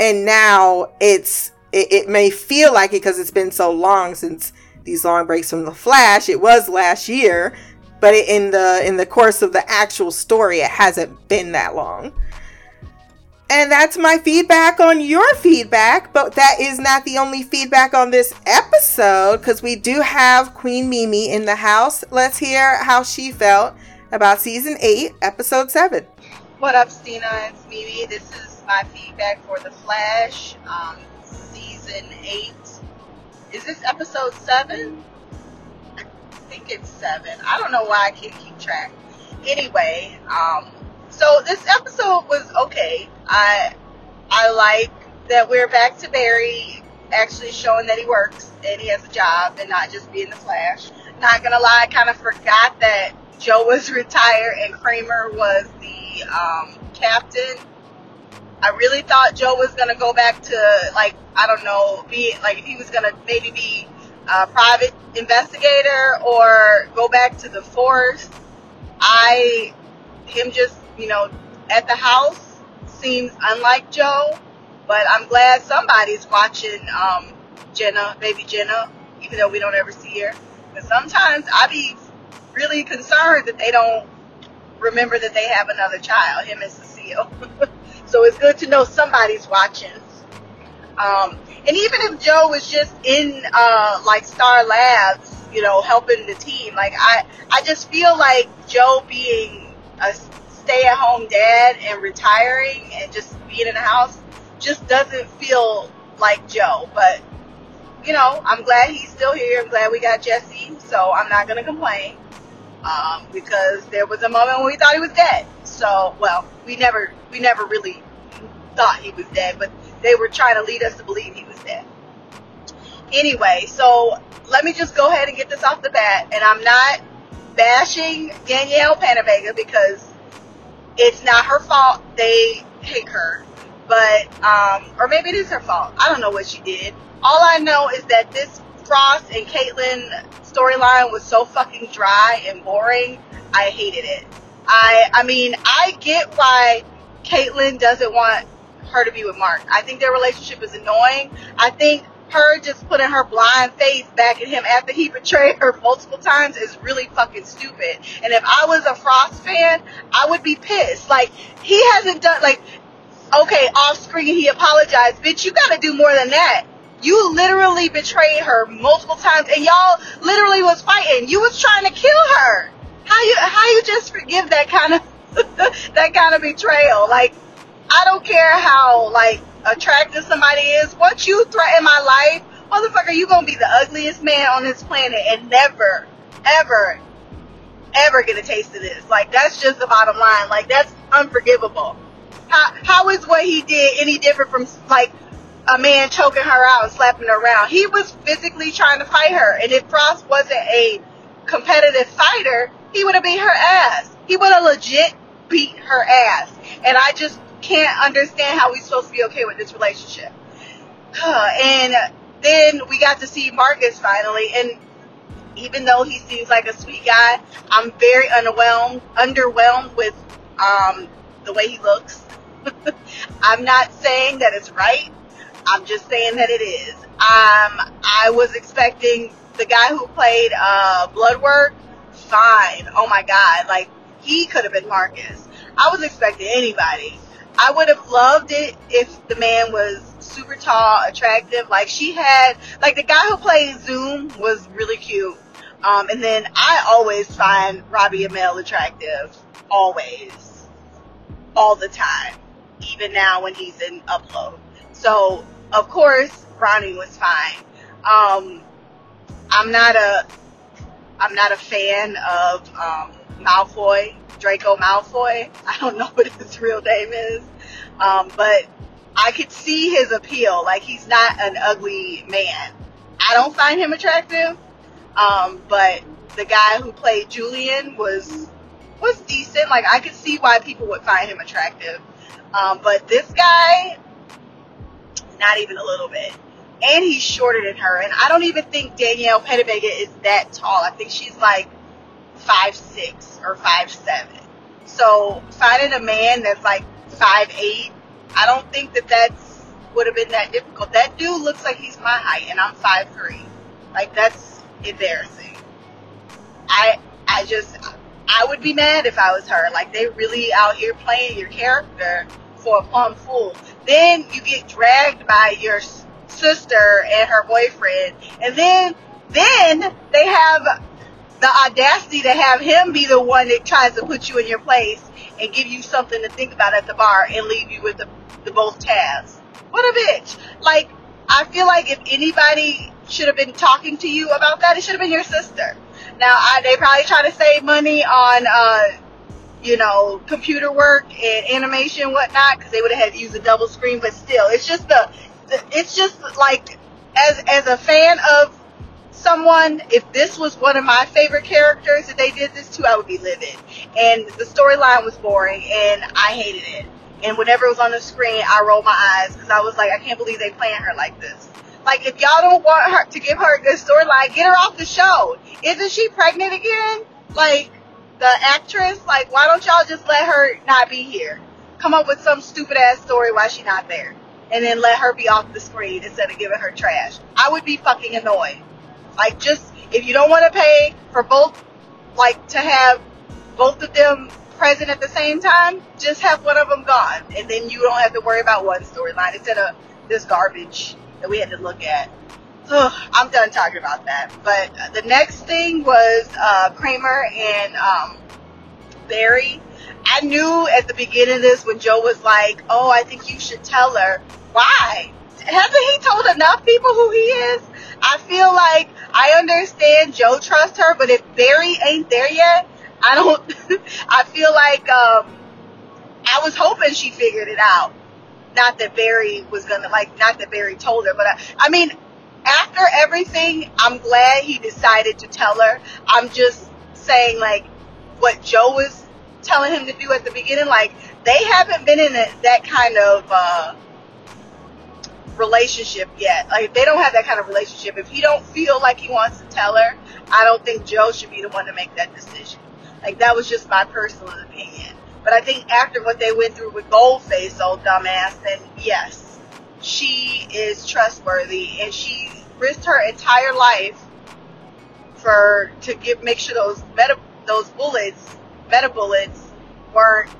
and now it's it, it may feel like it because it's been so long since these long breaks from the Flash. It was last year, but in the in the course of the actual story, it hasn't been that long. And that's my feedback on your feedback, but that is not the only feedback on this episode because we do have Queen Mimi in the house. Let's hear how she felt about season 8, episode 7. What up, Stina? It's Mimi. This is my feedback for The Flash, um, season 8. Is this episode 7? I think it's 7. I don't know why I can't keep track. Anyway, um, so this episode was okay. I I like that we're back to Barry actually showing that he works and he has a job and not just being the Flash. Not gonna lie, I kind of forgot that Joe was retired and Kramer was the um, captain. I really thought Joe was gonna go back to like I don't know, be like he was gonna maybe be a private investigator or go back to the force. I him just you know, at the house seems unlike Joe, but I'm glad somebody's watching um, Jenna, baby Jenna, even though we don't ever see her. Because sometimes I be really concerned that they don't remember that they have another child, him and Cecile. so it's good to know somebody's watching. Um, and even if Joe was just in uh, like Star Labs, you know, helping the team, like I, I just feel like Joe being a stay at home dad and retiring and just being in the house just doesn't feel like Joe. But, you know, I'm glad he's still here. I'm glad we got Jesse. So I'm not going to complain. Um, because there was a moment when we thought he was dead. So, well, we never, we never really thought he was dead, but they were trying to lead us to believe he was dead. Anyway, so let me just go ahead and get this off the bat. And I'm not bashing Danielle Panabaker because it's not her fault they hate her, but um, or maybe it is her fault. I don't know what she did. All I know is that this Frost and Caitlin storyline was so fucking dry and boring. I hated it. I I mean I get why Caitlin doesn't want her to be with Mark. I think their relationship is annoying. I think her just putting her blind face back at him after he betrayed her multiple times is really fucking stupid. And if I was a Frost fan, I would be pissed. Like, he hasn't done, like, okay, off screen he apologized. Bitch, you gotta do more than that. You literally betrayed her multiple times and y'all literally was fighting. You was trying to kill her. How you, how you just forgive that kind of, that kind of betrayal? Like, I don't care how, like, attractive somebody is, once you threaten my life, motherfucker, you gonna be the ugliest man on this planet and never, ever, ever get a taste of this. Like that's just the bottom line. Like that's unforgivable. How how is what he did any different from like a man choking her out and slapping her around? He was physically trying to fight her, and if Frost wasn't a competitive fighter, he would have beat her ass. He would have legit beat her ass. And I just can't understand how we're supposed to be okay with this relationship. and then we got to see Marcus finally, and even though he seems like a sweet guy, I'm very underwhelmed, underwhelmed with um, the way he looks. I'm not saying that it's right. I'm just saying that it is. Um, I was expecting the guy who played uh, Bloodwork, fine. Oh my god, like he could have been Marcus. I was expecting anybody. I would have loved it if the man was super tall, attractive. Like she had, like the guy who played Zoom was really cute. Um, and then I always find Robbie Amell attractive, always, all the time, even now when he's in Upload. So of course Ronnie was fine. Um, I'm not a, I'm not a fan of um, Malfoy, Draco Malfoy. I don't know what his real name is, um, but I could see his appeal. Like he's not an ugly man. I don't find him attractive, um, but the guy who played Julian was was decent. Like I could see why people would find him attractive. Um, but this guy, not even a little bit. And he's shorter than her. And I don't even think Danielle Panabaker is that tall. I think she's like five six or five seven. So finding a man that's like five eight, I don't think that that's would have been that difficult. That dude looks like he's my height, and I'm five three. Like that's embarrassing. I I just I would be mad if I was her. Like they really out here playing your character for a plum fool. Then you get dragged by your sister and her boyfriend, and then then they have the audacity to have him be the one that tries to put you in your place and give you something to think about at the bar and leave you with the, the both tabs. What a bitch. Like, I feel like if anybody should have been talking to you about that, it should have been your sister. Now, I, they probably try to save money on, uh, you know, computer work and animation and whatnot, because they would have had to use a double screen, but still, it's just the, the it's just like, as, as a fan of someone, if this was one of my favorite characters that they did this to, I would be livid. And the storyline was boring, and I hated it. And whenever it was on the screen, I rolled my eyes because I was like, I can't believe they playing her like this. Like, if y'all don't want her to give her a good storyline, get her off the show. Isn't she pregnant again? Like, the actress? Like, why don't y'all just let her not be here? Come up with some stupid ass story why she not there. And then let her be off the screen instead of giving her trash. I would be fucking annoyed. Like, just, if you don't want to pay for both, like, to have both of them present at the same time, just have one of them gone. And then you don't have to worry about one storyline instead of this garbage that we had to look at. Ugh, I'm done talking about that. But the next thing was uh, Kramer and um, Barry. I knew at the beginning of this when Joe was like, "Oh, I think you should tell her." Why? Hasn't he told enough people who he is? I feel like I understand Joe trusts her, but if Barry ain't there yet, I don't. I feel like um, I was hoping she figured it out. Not that Barry was gonna like. Not that Barry told her, but I, I mean, after everything, I'm glad he decided to tell her. I'm just saying, like, what Joe was telling him to do at the beginning. Like, they haven't been in a, that kind of uh, relationship yet. Like, if they don't have that kind of relationship. If he don't feel like he wants to tell her, I don't think Joe should be the one to make that decision. Like, that was just my personal opinion. But I think after what they went through with Goldface, old dumbass, then yes, she is trustworthy and she risked her entire life for to give make sure those meta those bullets meta bullets weren't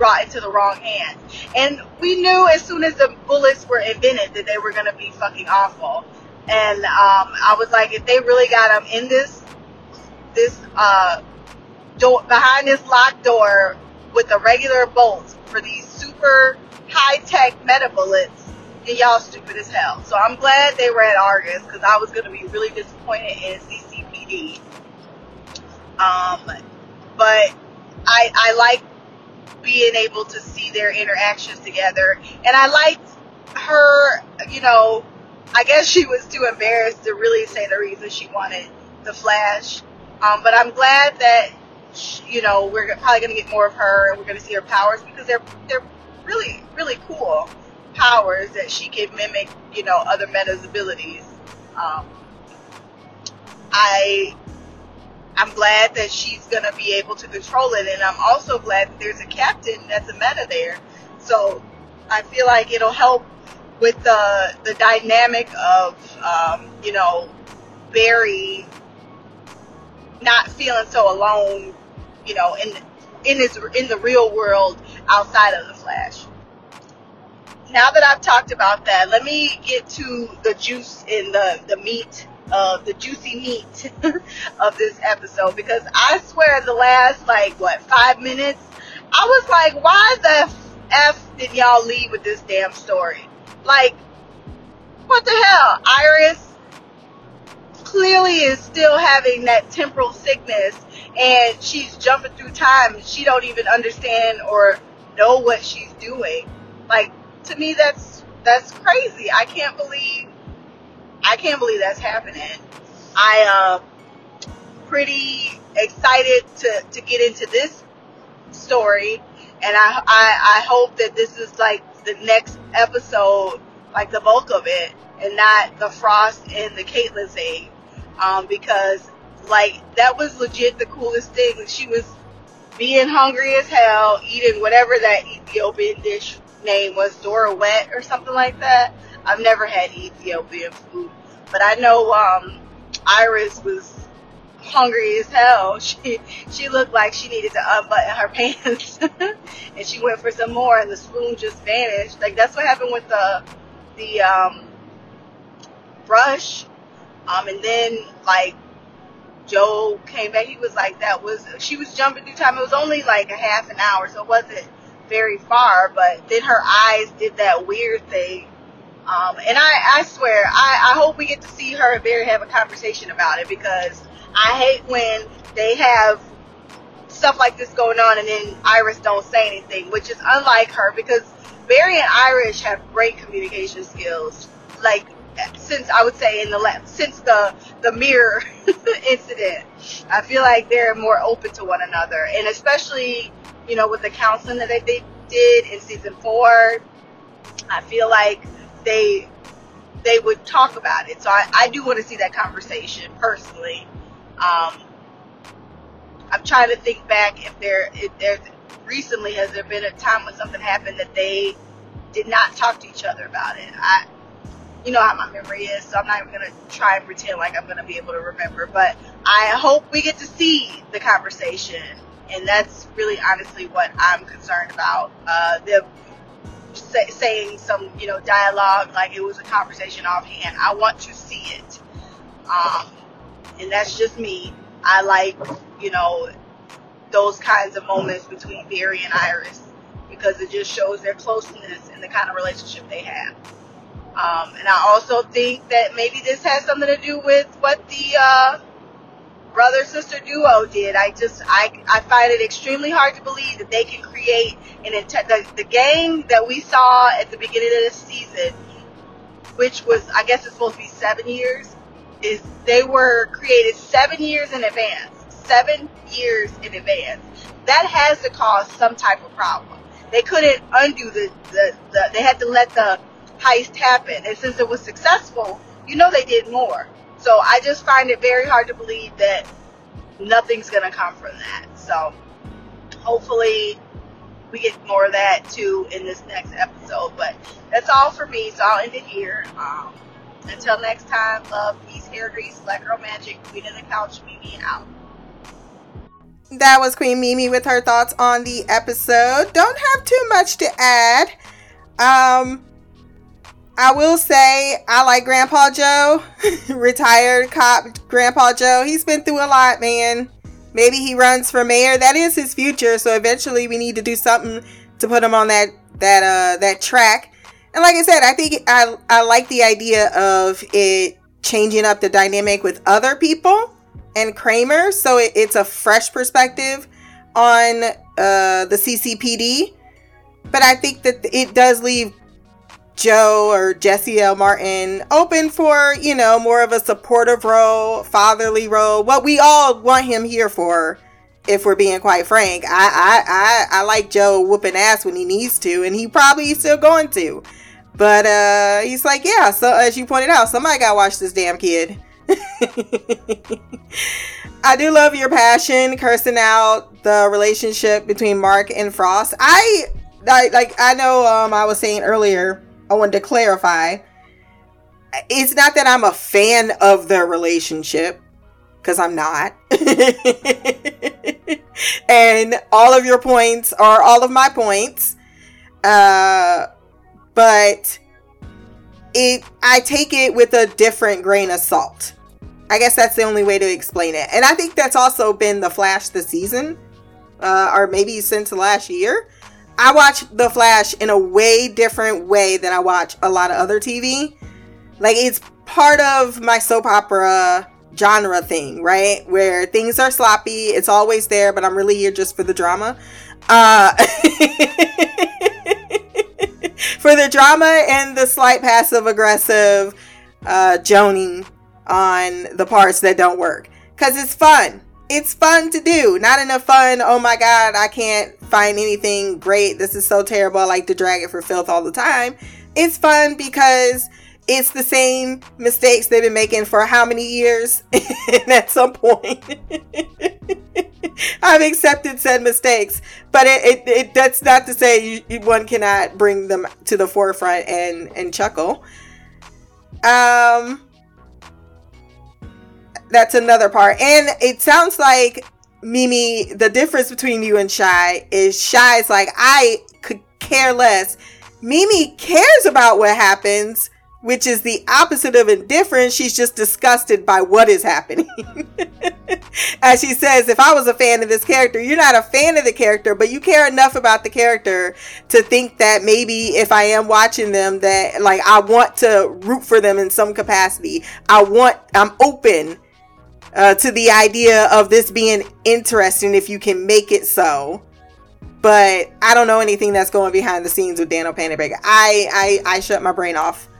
brought into the wrong hands. And we knew as soon as the bullets were invented that they were going to be fucking awful. And um, I was like, if they really got them in this this uh, door behind this locked door with the regular bolts for these super high tech meta bullets, then y'all stupid as hell. So I'm glad they were at Argus because I was going to be really disappointed in CCPD. Um, but I I like being able to see their interactions together, and I liked her. You know, I guess she was too embarrassed to really say the reason she wanted the Flash. Um, but I'm glad that sh you know we're probably going to get more of her, and we're going to see her powers because they're they're really really cool powers that she can mimic. You know, other Meta's abilities. Um, I I'm glad that she's going to be able to control it, and I'm also glad that there's a captain that's a meta there. So I feel like it'll help with the the dynamic of um, you know Barry not feeling so alone, you know, in in his in the real world outside of the Flash. Now that I've talked about that, let me get to the juice in the the meat of the juicy meat of this episode because I swear the last like what five minutes, I was like, why the f did y'all leave with this damn story? Like, what the hell, Iris? clearly is still having that temporal sickness and she's jumping through time and she don't even understand or know what she's doing. Like to me that's that's crazy. I can't believe I can't believe that's happening. I am pretty excited to to get into this story and I I, I hope that this is like the next episode, like the bulk of it, and not the Frost and the Caitlin thing um, because like that was legit the coolest thing. She was being hungry as hell, eating whatever that Ethiopian dish name was, Dora Wet or something like that. I've never had Ethiopian food, but I know um, Iris was hungry as hell. She she looked like she needed to unbutton her pants, and she went for some more, and the spoon just vanished. Like that's what happened with the the um, brush um, and then like Joe came back. He was like, that was, she was jumping through time. It was only like a half an hour, so it wasn't very far, but then her eyes did that weird thing. Um, and I, I swear, I, I hope we get to see her and Barry have a conversation about it because I hate when they have stuff like this going on and then Iris don't say anything, which is unlike her because Barry and Iris have great communication skills. Like since I would say in the since the the mirror incident, I feel like they're more open to one another, and especially you know with the counseling that they, they did in season four, I feel like they they would talk about it. So I, I do want to see that conversation personally. Um, I'm trying to think back if there if there recently has there been a time when something happened that they did not talk to each other about it. I you know how my memory is, so I'm not even gonna try and pretend like I'm gonna be able to remember. But I hope we get to see the conversation, and that's really honestly what I'm concerned about. Uh, them say, saying some, you know, dialogue like it was a conversation offhand. I want to see it, um, and that's just me. I like, you know, those kinds of moments between Barry and Iris because it just shows their closeness and the kind of relationship they have. Um, and I also think that maybe this has something to do with what the uh, brother sister duo did. I just I I find it extremely hard to believe that they can create an intent. The, the game that we saw at the beginning of this season, which was I guess it's supposed to be seven years, is they were created seven years in advance. Seven years in advance. That has to cause some type of problem. They couldn't undo the, the, the they had to let the heist happen. And since it was successful, you know they did more. So I just find it very hard to believe that nothing's going to come from that. So hopefully we get more of that too in this next episode. But that's all for me. So I'll end it here. Um, until next time, love, peace, hair grease, black girl magic, queen of the couch, Mimi out. That was Queen Mimi with her thoughts on the episode. Don't have too much to add. Um, I will say I like Grandpa Joe, retired cop Grandpa Joe. He's been through a lot, man. Maybe he runs for mayor. That is his future. So eventually we need to do something to put him on that that uh that track. And like I said, I think I I like the idea of it changing up the dynamic with other people and Kramer, so it, it's a fresh perspective on uh, the CCPD. But I think that it does leave Joe or Jesse L. Martin open for, you know, more of a supportive role, fatherly role, what we all want him here for, if we're being quite frank. I I I, I like Joe whooping ass when he needs to, and he probably is still going to. But uh he's like, yeah, so as you pointed out, somebody gotta watch this damn kid. I do love your passion cursing out the relationship between Mark and Frost. I, I like I know um I was saying earlier I wanted to clarify. it's not that I'm a fan of their relationship because I'm not. and all of your points are all of my points. Uh, but it I take it with a different grain of salt. I guess that's the only way to explain it. And I think that's also been the Flash this season, uh, or maybe since last year. I watch The Flash in a way different way than I watch a lot of other TV. Like it's part of my soap opera genre thing, right? Where things are sloppy, it's always there, but I'm really here just for the drama. Uh, for the drama and the slight passive aggressive uh, joning on the parts that don't work. Because it's fun. It's fun to do. Not enough fun. Oh my God, I can't find anything great. This is so terrible. I like to drag it for filth all the time. It's fun because it's the same mistakes they've been making for how many years? and at some point, I've accepted said mistakes. But it, it, it that's not to say you, one cannot bring them to the forefront and, and chuckle. Um, that's another part. And it sounds like Mimi, the difference between you and Shy is Shy's like, I could care less. Mimi cares about what happens which is the opposite of indifference. She's just disgusted by what is happening. As she says, if I was a fan of this character, you're not a fan of the character, but you care enough about the character to think that maybe if I am watching them, that like I want to root for them in some capacity. I want, I'm open uh, to the idea of this being interesting if you can make it so but I don't know anything that's going behind the scenes with Danielle Panabaker. I, I I shut my brain off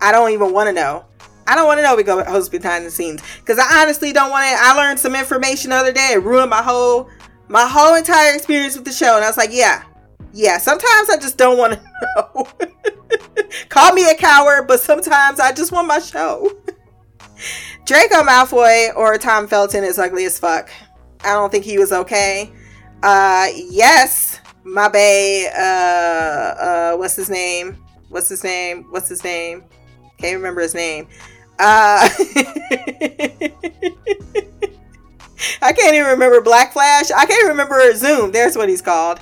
I don't even want to know. I don't want to know we go host behind the scenes because I honestly don't want to. I learned some information the other day. It ruined my whole my whole entire experience with the show, and I was like, yeah, yeah. Sometimes I just don't want to know. Call me a coward, but sometimes I just want my show. Draco Malfoy or Tom Felton is ugly as fuck. I don't think he was okay. Uh, yes, my bae. Uh, uh, what's his name? What's his name? What's his name? Can't remember his name. Uh, I can't even remember Black Flash. I can't remember Zoom. There's what he's called.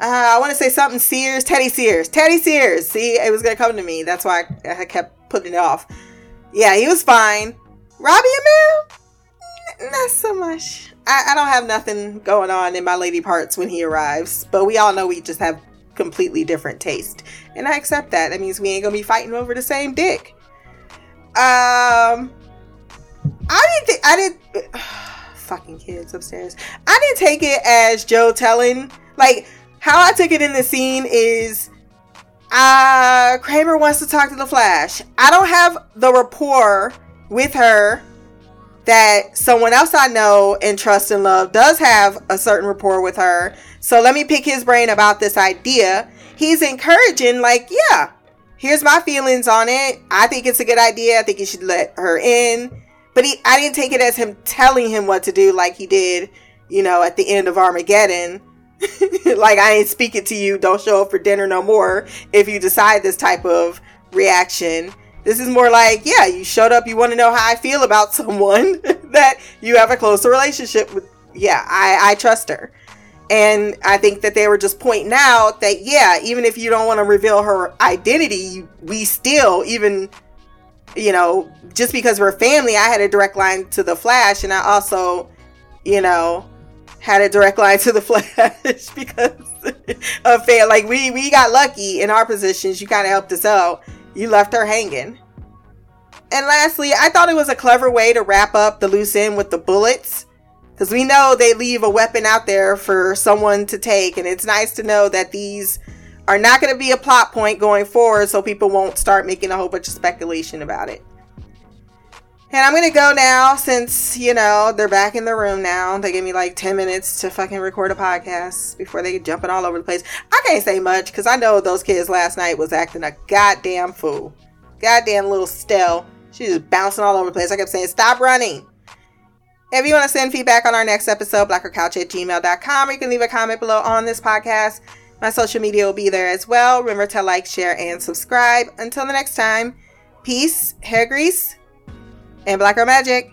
Uh, I want to say something Sears. Teddy Sears. Teddy Sears. See, it was to come to me. That's why I, I, kept putting it off. Yeah, he was fine. Robbie Amell? Not so much. I, I don't have nothing going on in my lady parts when he arrives. But we all know we just have completely different taste. And I accept that. That means we ain't gonna be fighting over the same dick. Um I didn't think I didn't fucking kids upstairs. I didn't take it as Joe telling like how I took it in the scene is uh Kramer wants to talk to the Flash. I don't have the rapport with her that someone else I know and trust and love does have a certain rapport with her. So let me pick his brain about this idea. He's encouraging, like, yeah, here's my feelings on it. I think it's a good idea. I think you should let her in. But he, I didn't take it as him telling him what to do like he did, you know, at the end of Armageddon. like, I ain't speaking to you. Don't show up for dinner no more if you decide this type of reaction. This is more like, yeah, you showed up, you want to know how I feel about someone that you have a closer relationship with. Yeah, I, I trust her. And I think that they were just pointing out that, yeah, even if you don't want to reveal her identity, we still, even, you know, just because we're family, I had a direct line to the Flash, and I also, you know, had a direct line to the Flash because of fan. Like we we got lucky in our positions. You kind of helped us out you left her hanging. And lastly, I thought it was a clever way to wrap up the loose end with the bullets. Because we know they leave a weapon out there for someone to take. And it's nice to know that these are not going to be a plot point going forward so people won't start making a whole bunch of speculation about it. And I'm gonna go now since, you know, they're back in the room now. They gave me like 10 minutes to fucking record a podcast before they jumping all over the place. I can't say much because I know those kids last night was acting a goddamn fool. Goddamn little Stell. She was bouncing all over the place. I kept saying, stop running. If you want to send feedback on our next episode, blackercouch at gmail.com, or you can leave a comment below on this podcast. My social media will be there as well. Remember to like, share, and subscribe. Until the next time. Peace, hair grease, and black girl magic.